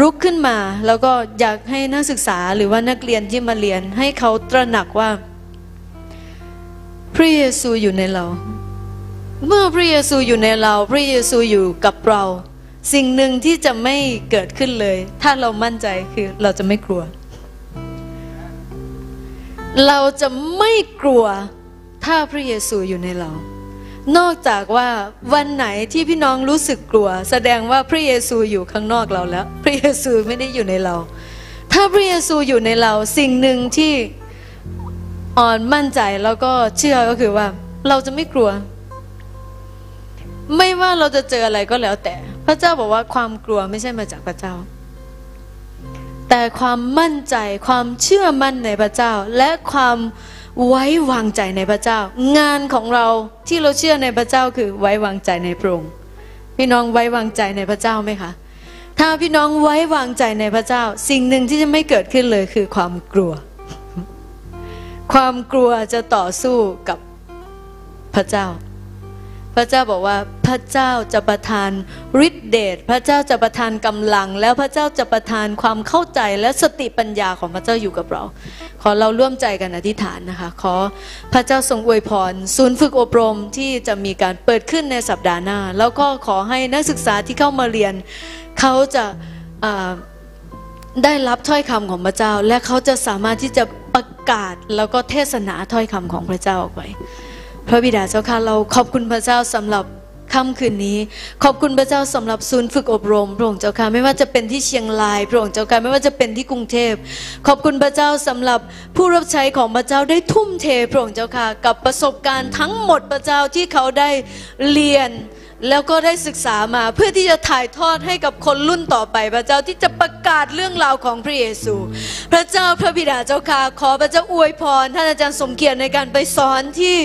รุกขึ้นมา แล้วก็อยากให้นักศึกษาหรือว่านักเรียนที่มาเรียน ให้เขาตระหนักว่า พระเยซูอยู่ในเรา เมื่อพระเยซูอยู่ในเรา พระเยซูอยู่กับเรา สิ่งหนึ่งที่จะไม่เกิดขึ้นเลย ถ้าเรามั่นใจคือเราจะไม่กลัว เราจะไม่กลัวถ้าพระเยซูอยู่ในเรา นอกจากว่าวันไหนที่พี่น้องรู้สึกกลัว แสดงว่าพระเยซูอยู่ข้างนอกเราแล้ว พระเยซูไม่ได้อยู่ในเรา ถ้าพระเยซูอยู่ในเรา สิ่งหนึ่งที่อ่อนมั่นใจแล้วก็เชื่อก็คือว่า เราจะไม่กลัว ไม่ว่าเราจะเจออะไรก็แล้วแต่ พระเจ้าบอกว่าความกลัวไม่ใช่มาจากพระเจ้า แต่ความมั่นใจความเชื่อมั่นในพระเจ้า และความไว้วางใจในพระเจ้า งานของเราที่เราเชื่อในพระเจ้าคือไว้วางใจในพระองค์พี่น้องไว้วางใจในพระเจ้าไหมคะถ้าพี่น้องไว้วางใจในพระเจ้า สิ่งหนึ่งที่จะไม่เกิดขึ้นเลยคือความกลัว ความกลัวจะต่อสู้กับพระเจ้า พระเจ้าบอกว่าพระเจ้าจะประทานฤทธิเดชพระเจ้าจะประทานกำลัง แล้วพระเจ้าจะประทานความเข้าใจและสติปัญญาของพระเจ้าอยู่กับเรา ขอเราร่วมใจกันอธิษฐานนะคะ ขอพระเจ้าทรงอวยพร ศูนย์ฝึกอบรมที่จะมีการเปิดขึ้นในสัปดาห์หน้า แล้วก็ขอให้นักศึกษาที่เข้ามาเรียน เขาจะได้รับถ้อยคำของพระเจ้า และเขาจะสามารถที่จะประกาศแล้วก็เทศนาถ้อยคำของพระเจ้าออกไป พระบิดาเจ้าค่ะเราขอบคุณพระเจ้าสำหรับค่ำคืนนี้ ขอบคุณพระเจ้าสำหรับศูนย์ฝึกอบรมพระองค์เจ้าค่ะไม่ว่าจะเป็นที่เชียงรายพระองค์เจ้าค่ะไม่ว่าจะเป็นที่กรุงเทพ ขอบคุณพระเจ้าสำหรับผู้รับใช้ของพระเจ้าได้ทุ่มเทพระองค์เจ้าค่ะกับประสบการณ์ทั้งหมดพระเจ้าที่เขาได้เรียน แล้วก็ได้ศึกษามาเพื่อที่จะถ่ายทอดให้กับคนรุ่นต่อไป พระเจ้าที่จะประกาศเรื่องราวของพระเยซู พระเจ้าพระบิดาเจ้าค่ะขอพระเจ้าอวยพรท่านอาจารย์สมเกียรติในการไปสอนที่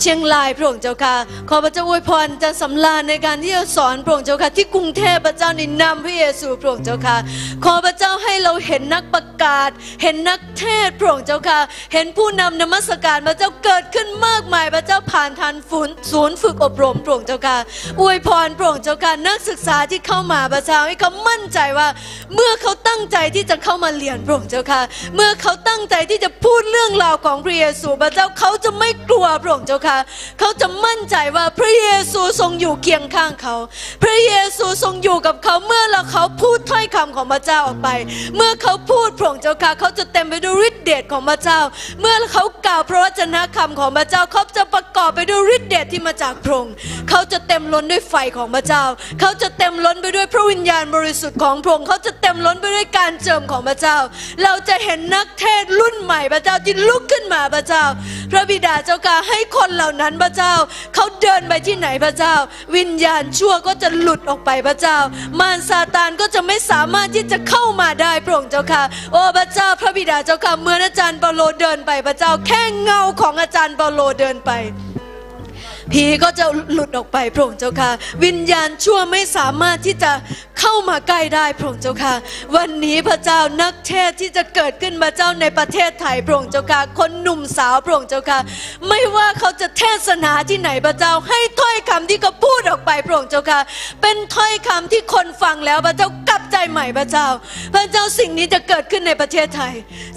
เชียงรายพระองค์เจ้าค่ะขอพระเจ้าอวยพรอาจารย์สำราญในการที่จะสอนพระองค์เจ้าค่ะที่กรุงเทพพระเจ้าในนามพระเยซูพระองค์เจ้าค่ะขอพระเจ้าให้เราเห็นนักประกาศ เห็นนักเทศพระองค์เจ้าค่ะเห็นผู้นำนมัสการพระเจ้าเกิดขึ้นมากมาย พระเจ้าผ่านทานฝนศูนย์ฝึกอบรมพระองค์เจ้าค่ะอวยพรพระองเจ้าค่ะนักศึกษาที่เข้ามาพระเจ้าให้เขามั่นใจว่า เมื่อเขาตั้งใจที่จะเข้ามาเรียนพระองเจ้าค่ะ เมื่อเขาตั้งใจที่จะพูดเรื่องราวของพระเยซูพระเจ้าเขาจะไม่กลัวพระองเจ้าค่ะ เขาจะมั่นใจว่าพระเยซูทรงอยู่เคียงข้างเขา พระเยซูทรงอยู่กับเขาเมื่อเราเขาพูดถ้อยคำของพระเจ้าออกไป เมื่อเขาพูดพระองเจ้าค่ะเขาจะเต็มไปด้วยฤทธิ์เดชของพระเจ้า เมื่อเขากล่าวพระวจนะคำของพระเจ้าเขาจะประกอบไปด้วยฤทธิ์เดชที่มาจากพระองค์เขาจะเต็มล้นด้วยไฟของพระเจ้า เขาจะเต็มล้นไปด้วยพระวิญญาณบริสุทธิ์ของพระองค์เขาจะเต็มล้นไปด้วยการเจิมของพระเจ้า เราจะเห็นนักเทศรุ่นใหม่พระเจ้าที่ลุกขึ้นมาพระเจ้า พระบิดาเจ้าค่ะให้คนเหล่านั้นพระเจ้า เขาเดินไปที่ไหนพระเจ้า วิญญาณชั่วก็จะหลุดออกไปพระเจ้า มารซาตานก็จะไม่สามารถที่จะเข้ามาได้พระองค์เจ้าค่ะโอ้พระเจ้าพระบิดาเจ้าค่ะเมื่ออาจารย์เปาโลเดินไปพระเจ้า แค่เงาของอาจารย์เปาโลเดินไป ผีก็จะหลุดออกไปพระองค์เจ้าค่ะ วิญญาณชั่วไม่สามารถที่จะเข้ามาใกล้ได้พระองค์เจ้าค่ะ วันนี้พระเจ้านักเทศที่จะเกิดขึ้นมาเจ้าในประเทศไทยพระองค์เจ้าค่ะคนหนุ่มสาวพระองค์เจ้าค่ะ ไม่ว่าเขาจะเทศนาที่ไหนพระเจ้า ให้ถ้อยคำที่เขาพูดออกไปพระองค์เจ้าค่ะ เป็นถ้อยคำที่คนฟังแล้วพระเจ้ากลับใจใหม่พระเจ้า พระเจ้าสิ่งนี้จะเกิดขึ้นในประเทศไทย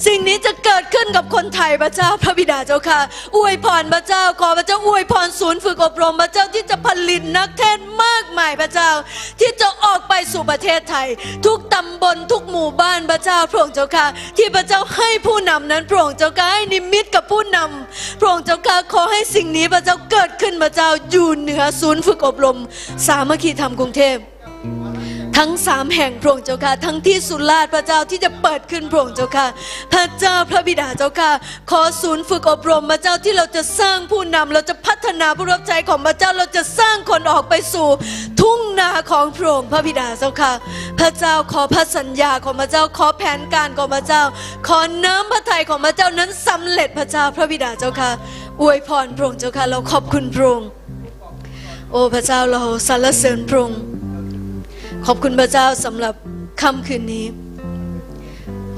สิ่งนี้จะเกิดขึ้นกับคนไทยพระเจ้าพระบิดาเจ้าค่ะ อวยพรพระเจ้าขอพระเจ้าอวยพรศูนย์ฝึกอบรมพระเจ้าที่จะผลิตนักเทศน์มากมายพระเจ้า ที่จะออกไปสู่ประเทศไทย ทุกตำบลทุกหมู่บ้านพระเจ้าพระองค์เจ้าค่ะ ที่พระเจ้าให้ผู้นำนั้นพระองค์เจ้าค่ะให้นิมิตกับผู้นำพระองค์เจ้าค่ะขอให้สิ่งนี้พระเจ้าเกิดขึ้นพระเจ้าอยู่เหนือศูนย์ฝึกอบรม สามัคคีธรรมกรุงเทพ ทั้งสามแห่งพระองค์เจ้าค่ะ ทั้งที่สุราษฎร์พระเจ้าที่จะเปิดขึ้นพระองค์เจ้าค่ะ พระเจ้าพระบิดาเจ้าค่ะ ขอศูนย์ฝึกอบรมพระเจ้าที่เราจะสร้างผู้นำเราจะพัฒนาผู้รับใช้ของพระเจ้าเราจะสร้างคนออกไปสู่ทุ่งนาของพระองค์พระบิดาเจ้าค่ะ พระเจ้าขอพระสัญญาของพระเจ้าขอแผนการของพระเจ้า ขอน้ำพระทัยของพระเจ้านั้นสำเร็จพระเจ้าพระบิดาเจ้าค่ะ อวยพรพระองค์เจ้าค่ะ เราขอบคุณพระองค์โอ้พระเจ้าเราสรรเสริญพระองค์ ขอบคุณพระเจ้าสำหรับค่ำคืนนี้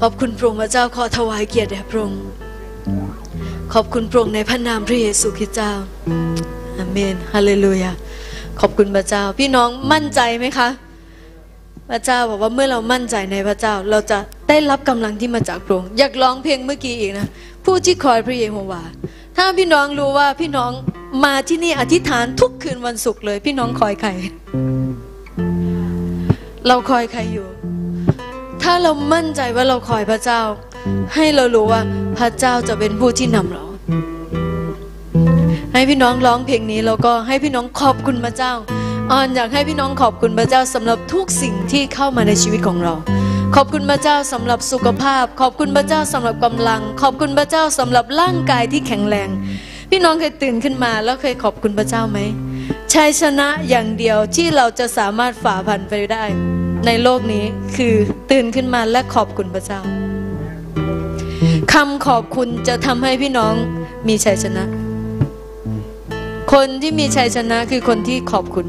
ขอบคุณพระองค์พระเจ้าขอถวายเกียรติแด่พระองค์ขอบคุณพระองค์ในพระนามพระเยซูคริสต์เจ้าอาเมนฮาเลลูยาขอบคุณพระเจ้า พี่น้องมั่นใจไหมคะ พระเจ้าบอกว่าเมื่อเรามั่นใจในพระเจ้า เราจะได้รับกำลังที่มาจากพระองค์อยากร้องเพลงเมื่อกี้อีกนะผู้ที่คอยพระเยโฮวาห์ถ้าพี่น้องรู้ว่าพี่น้องมาที่นี่อธิษฐานทุกคืนวันศุกร์เลย พี่น้องคอยใคร เราคอยใครอยู่ ถ้าเรามั่นใจว่าเราคอยพระเจ้า ให้เรารู้ว่าพระเจ้าจะเป็นผู้ที่นำเรา ให้พี่น้องร้องเพลงนี้แล้วก็ให้พี่น้องขอบคุณพระเจ้าออนอยากให้พี่น้องขอบคุณพระเจ้าสำหรับทุกสิ่งที่เข้ามาในชีวิตของเรา ขอบคุณพระเจ้าสำหรับสุขภาพ ขอบคุณพระเจ้าสำหรับกำลัง ขอบคุณพระเจ้าสำหรับร่างกายที่แข็งแรง พี่น้องเคยตื่นขึ้นมาแล้วเคยขอบคุณพระเจ้าไหมชัยชนะอย่างเดียวที่เราจะสามารถฝ่าพันไปได้ ในโลกนี้คือตื่นขึ้นมาและขอบคุณพระเจ้าคำขอบคุณจะทำให้พี่น้องมีชัยชนะ คนที่มีชัยชนะคือคนที่ขอบคุณ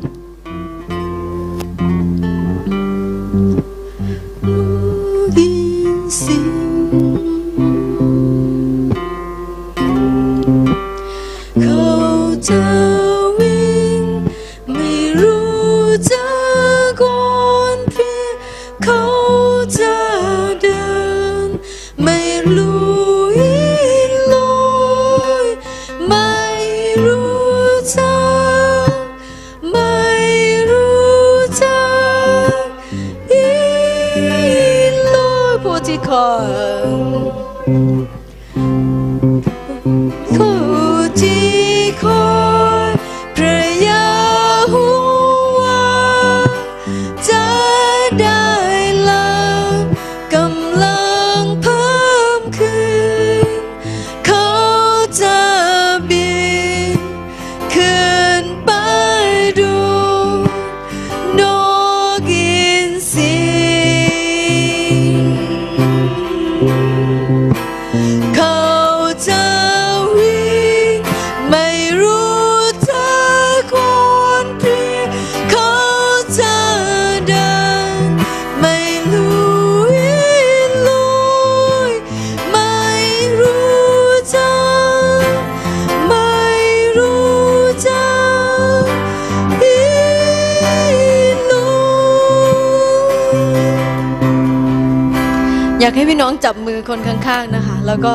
ากให้พี่น้องจับมือคนข้าง ๆนะคะ แล้วก็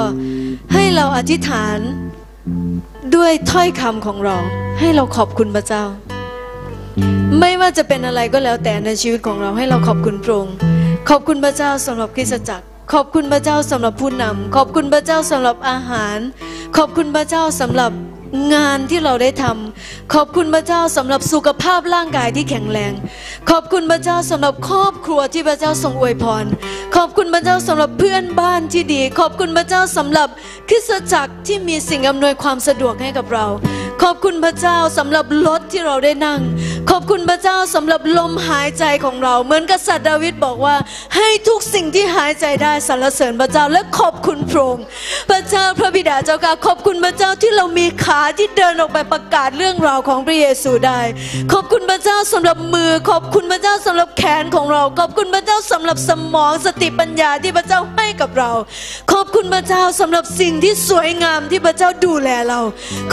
ให้เราอธิษฐานด้วยถ้อยคำของเรา ให้เราขอบคุณพระเจ้า ไม่ว่าจะเป็นอะไรก็แล้วแต่ในชีวิตของเราให้เราขอบคุณพระองค์ขอบคุณพระเจ้าสำหรับคริสตจักร ขอบคุณพระเจ้าสำหรับผู้นำขอบคุณพระเจ้าสำหรับอาหาร ขอบคุณพระเจ้าสำหรับ งานที่เราได้ทำขอบคุณพระเจ้าสำหรับสุขภาพร่างกายที่แข็งแรง ขอบคุณพระเจ้าสำหรับครอบครัวที่พระเจ้าทรงอวยพร ขอบคุณพระเจ้าสำหรับเพื่อนบ้านที่ดี ขอบคุณพระเจ้าสำหรับคริสตจักรที่มีสิ่งอำนวยความสะดวกให้กับเรา ขอบคุณพระเจ้าสำหรับรถที่เราได้นั่ง ขอบคุณพระเจ้าสำหรับลมหายใจของเรา เหมือนกษัตริย์ดาวิดบอกว่า ให้ทุกสิ่งที่หายใจได้สรรเสริญพระเจ้าและขอบคุณพระองค์พระเจ้าพระบิดาเจ้าค่ะขอบคุณพระเจ้าที่เรามีขาที่เดินออกไปประกาศเรื่องราวของพระเยซูได้ ขอบคุณพระเจ้าสำหรับมือ ขอบคุณพระเจ้าสำหรับแขนของเรา ขอบคุณพระเจ้าสำหรับสมองสติปัญญาที่พระเจ้าให้กับเรา ขอบคุณพระเจ้าสำหรับสิ่งที่สวยงามที่พระเจ้าดูแลเรา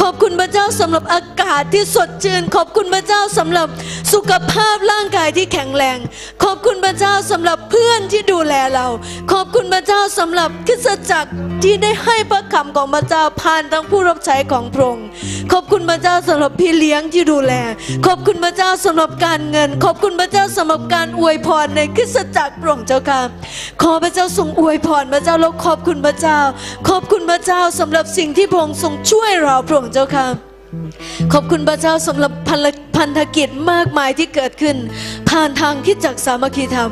ขอบคุณพระเจ้าสำหรับอากาศที่สดชื่น ขอบคุณพระเจ้าสำหรับสุขภาพร่างกายที่แข็งแรง ขอบคุณพระเจ้าสำหรับเพื่อนที่ดูแลเรา ขอบคุณพระเจ้าสำหรับคริสจักรที่ได้ให้พระคำของพระเจ้าผ่านทั้งผู้รับใช้ของพระองค์ขอบคุณพระเจ้าสำหรับพี่เลี้ยงที่ดูแล ขอบคุณพระเจ้าสำหรับการเงิน ขอบคุณพระเจ้าสำหรับการอวยพรในคริสจักรพระองค์เจ้าค่ะขอพระเจ้าทรงอวยพรพระเจ้าแล้วขอบคุณพระเจ้า ขอบคุณพระเจ้าสำหรับสิ่งที่พระองค์ทรงช่วยเราพระองค์เจ้าค่ะ ขอบคุณพระเจ้าสำหรับพันธกิจมากมายที่เกิดขึ้น ผ่านทางคิดจักสามัคคีธรรม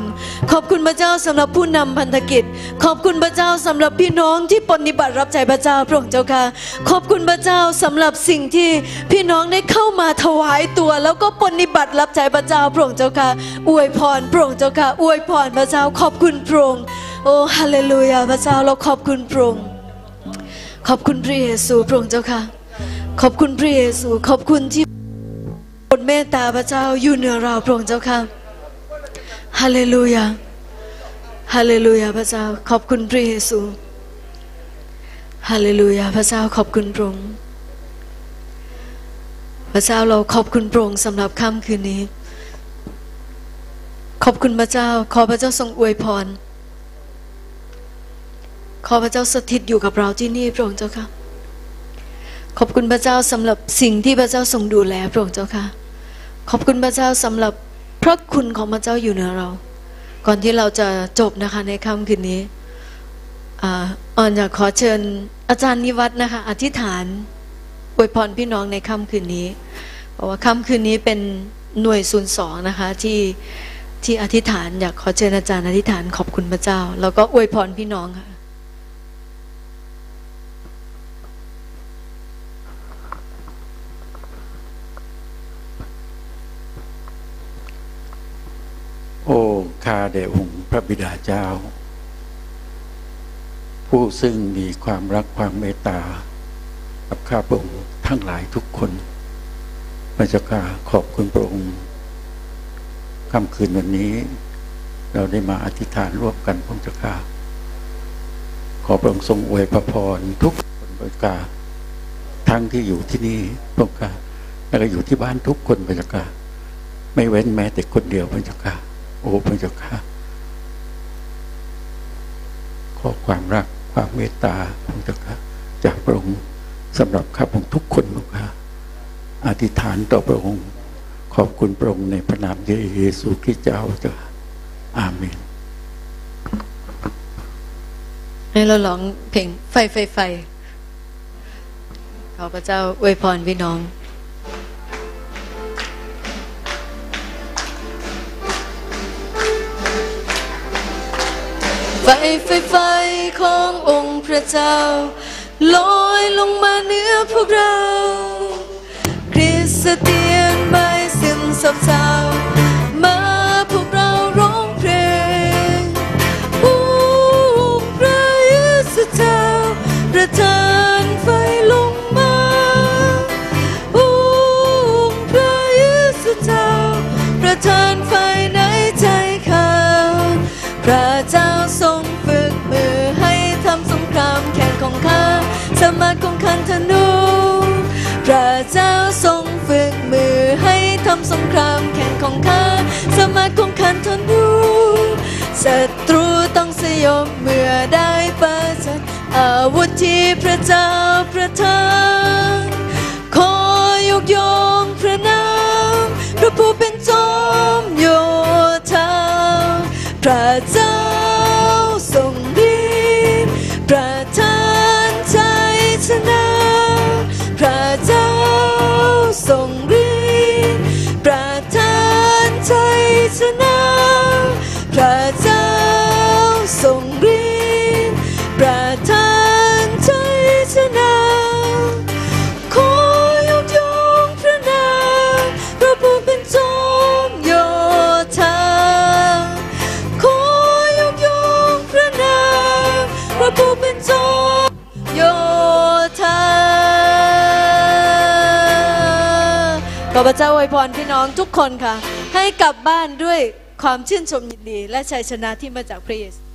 ขอบคุณพระเจ้าสำหรับผู้นำพันธกิจ ขอบคุณพระเจ้าสำหรับพี่น้องที่ปฏิบัติรับใจพระเจ้าพระองค์เจ้าค่ะ ขอบคุณพระเจ้าสำหรับสิ่งที่พี่น้องได้เข้ามาถวายตัว แล้วก็ปฏิบัติรับใจพระเจ้าพระองค์เจ้าค่ะอวยพรพระองค์เจ้าค่ะอวยพรพระเจ้า ขอบคุณพระองค์โอ้ฮาเลลูยาพระเจ้าเราขอบคุณพระองค์ขอบคุณพระเยซูพระองค์เจ้าค่ะ ขอบคุณพระเยซู ขอบคุณที่โปรดเมตตาพระเจ้าอยู่เหนือเราพระองค์เจ้าค่ะฮาเลลูยาฮาเลลูยาพระเจ้า ขอบคุณพระเยซูฮาเลลูยาพระเจ้าขอบคุณพระองค์พระเจ้าเราขอบคุณพระองค์สำหรับค่ำคืนนี้ ขอบคุณพระเจ้า ขอพระเจ้าทรงอวยพร ขอพระเจ้าสถิตอยู่กับเราที่นี่พระองค์เจ้าค่ะ ขอบคุณพระเจ้าสำหรับสิ่งที่พระเจ้าทรงดูแลพระองค์เจ้าค่ะ ขอบคุณพระเจ้าสำหรับพระคุณของพระเจ้าอยู่เหนือเรา ก่อนที่เราจะจบนะคะในค่ำคืนนี้อ่อนอยากขอเชิญอาจารย์นิวัฒนะคะ อธิษฐานอวยพรพี่น้องในค่ำคืนนี้ เพราะว่าค่ำคืนนี้เป็นหน่วยศูนย์สองนะคะที่ที่อธิษฐานอยากขอเชิญอาจารย์อธิษฐานขอบคุณพระเจ้า แล้วก็อวยพรพี่น้องค่ะ โอ้ข้าแด่องค์พระบิดาเจ้า ผู้ซึ่งมีความรักความเมตตา กับข้าพระองค์ทั้งหลายทุกคนพระเจ้าข้าขอบคุณพระองค์ค่ำคืนวันนี้ เราได้มาอธิษฐานร่วมกันพระเจ้าข้าขอพระองค์ทรงอวยพระพรทุกคนพระเจ้าข้าทั้งที่อยู่ที่นี่พระเจ้าข้าแล้วก็อยู่ที่บ้านทุกคนพระเจ้าข้าไม่เว้นแม้แต่คนเดียวพระเจ้าข้า โอ้พระเจ้าค่ะขอความรักความเมตตาพระเจ้าค่ะจากพระองค์สำหรับข้าพงทุกคนพระค่ะอธิษฐานต่อพระองค์ ขอบคุณพระองค์ในพระนามเยซูคริสต์เจ้าเจ้าอาเมนให้เราร้องเพลงไฟไฟไฟขอพระเจ้าอวยพรพี่น้อง ไฟไฟไฟขององค์พระเจ้าลอยลงมาเหนือพวกเรา คริสเตียนไม่ซึมซาบเศร้ามา พระเจ้าทรงฝึกมือให้ทำสงครามแข่งของข้าสมารถของขันทนูศัตรูต้องสยบเมื่อได้ประจันอาวุธที่พระเจ้าประทาน ขอพระเจ้าอวยพรพี่น้องทุกคนค่ะ ให้กลับบ้านด้วยความชื่นชมยินดี และชัยชนะที่มาจากพระเยซู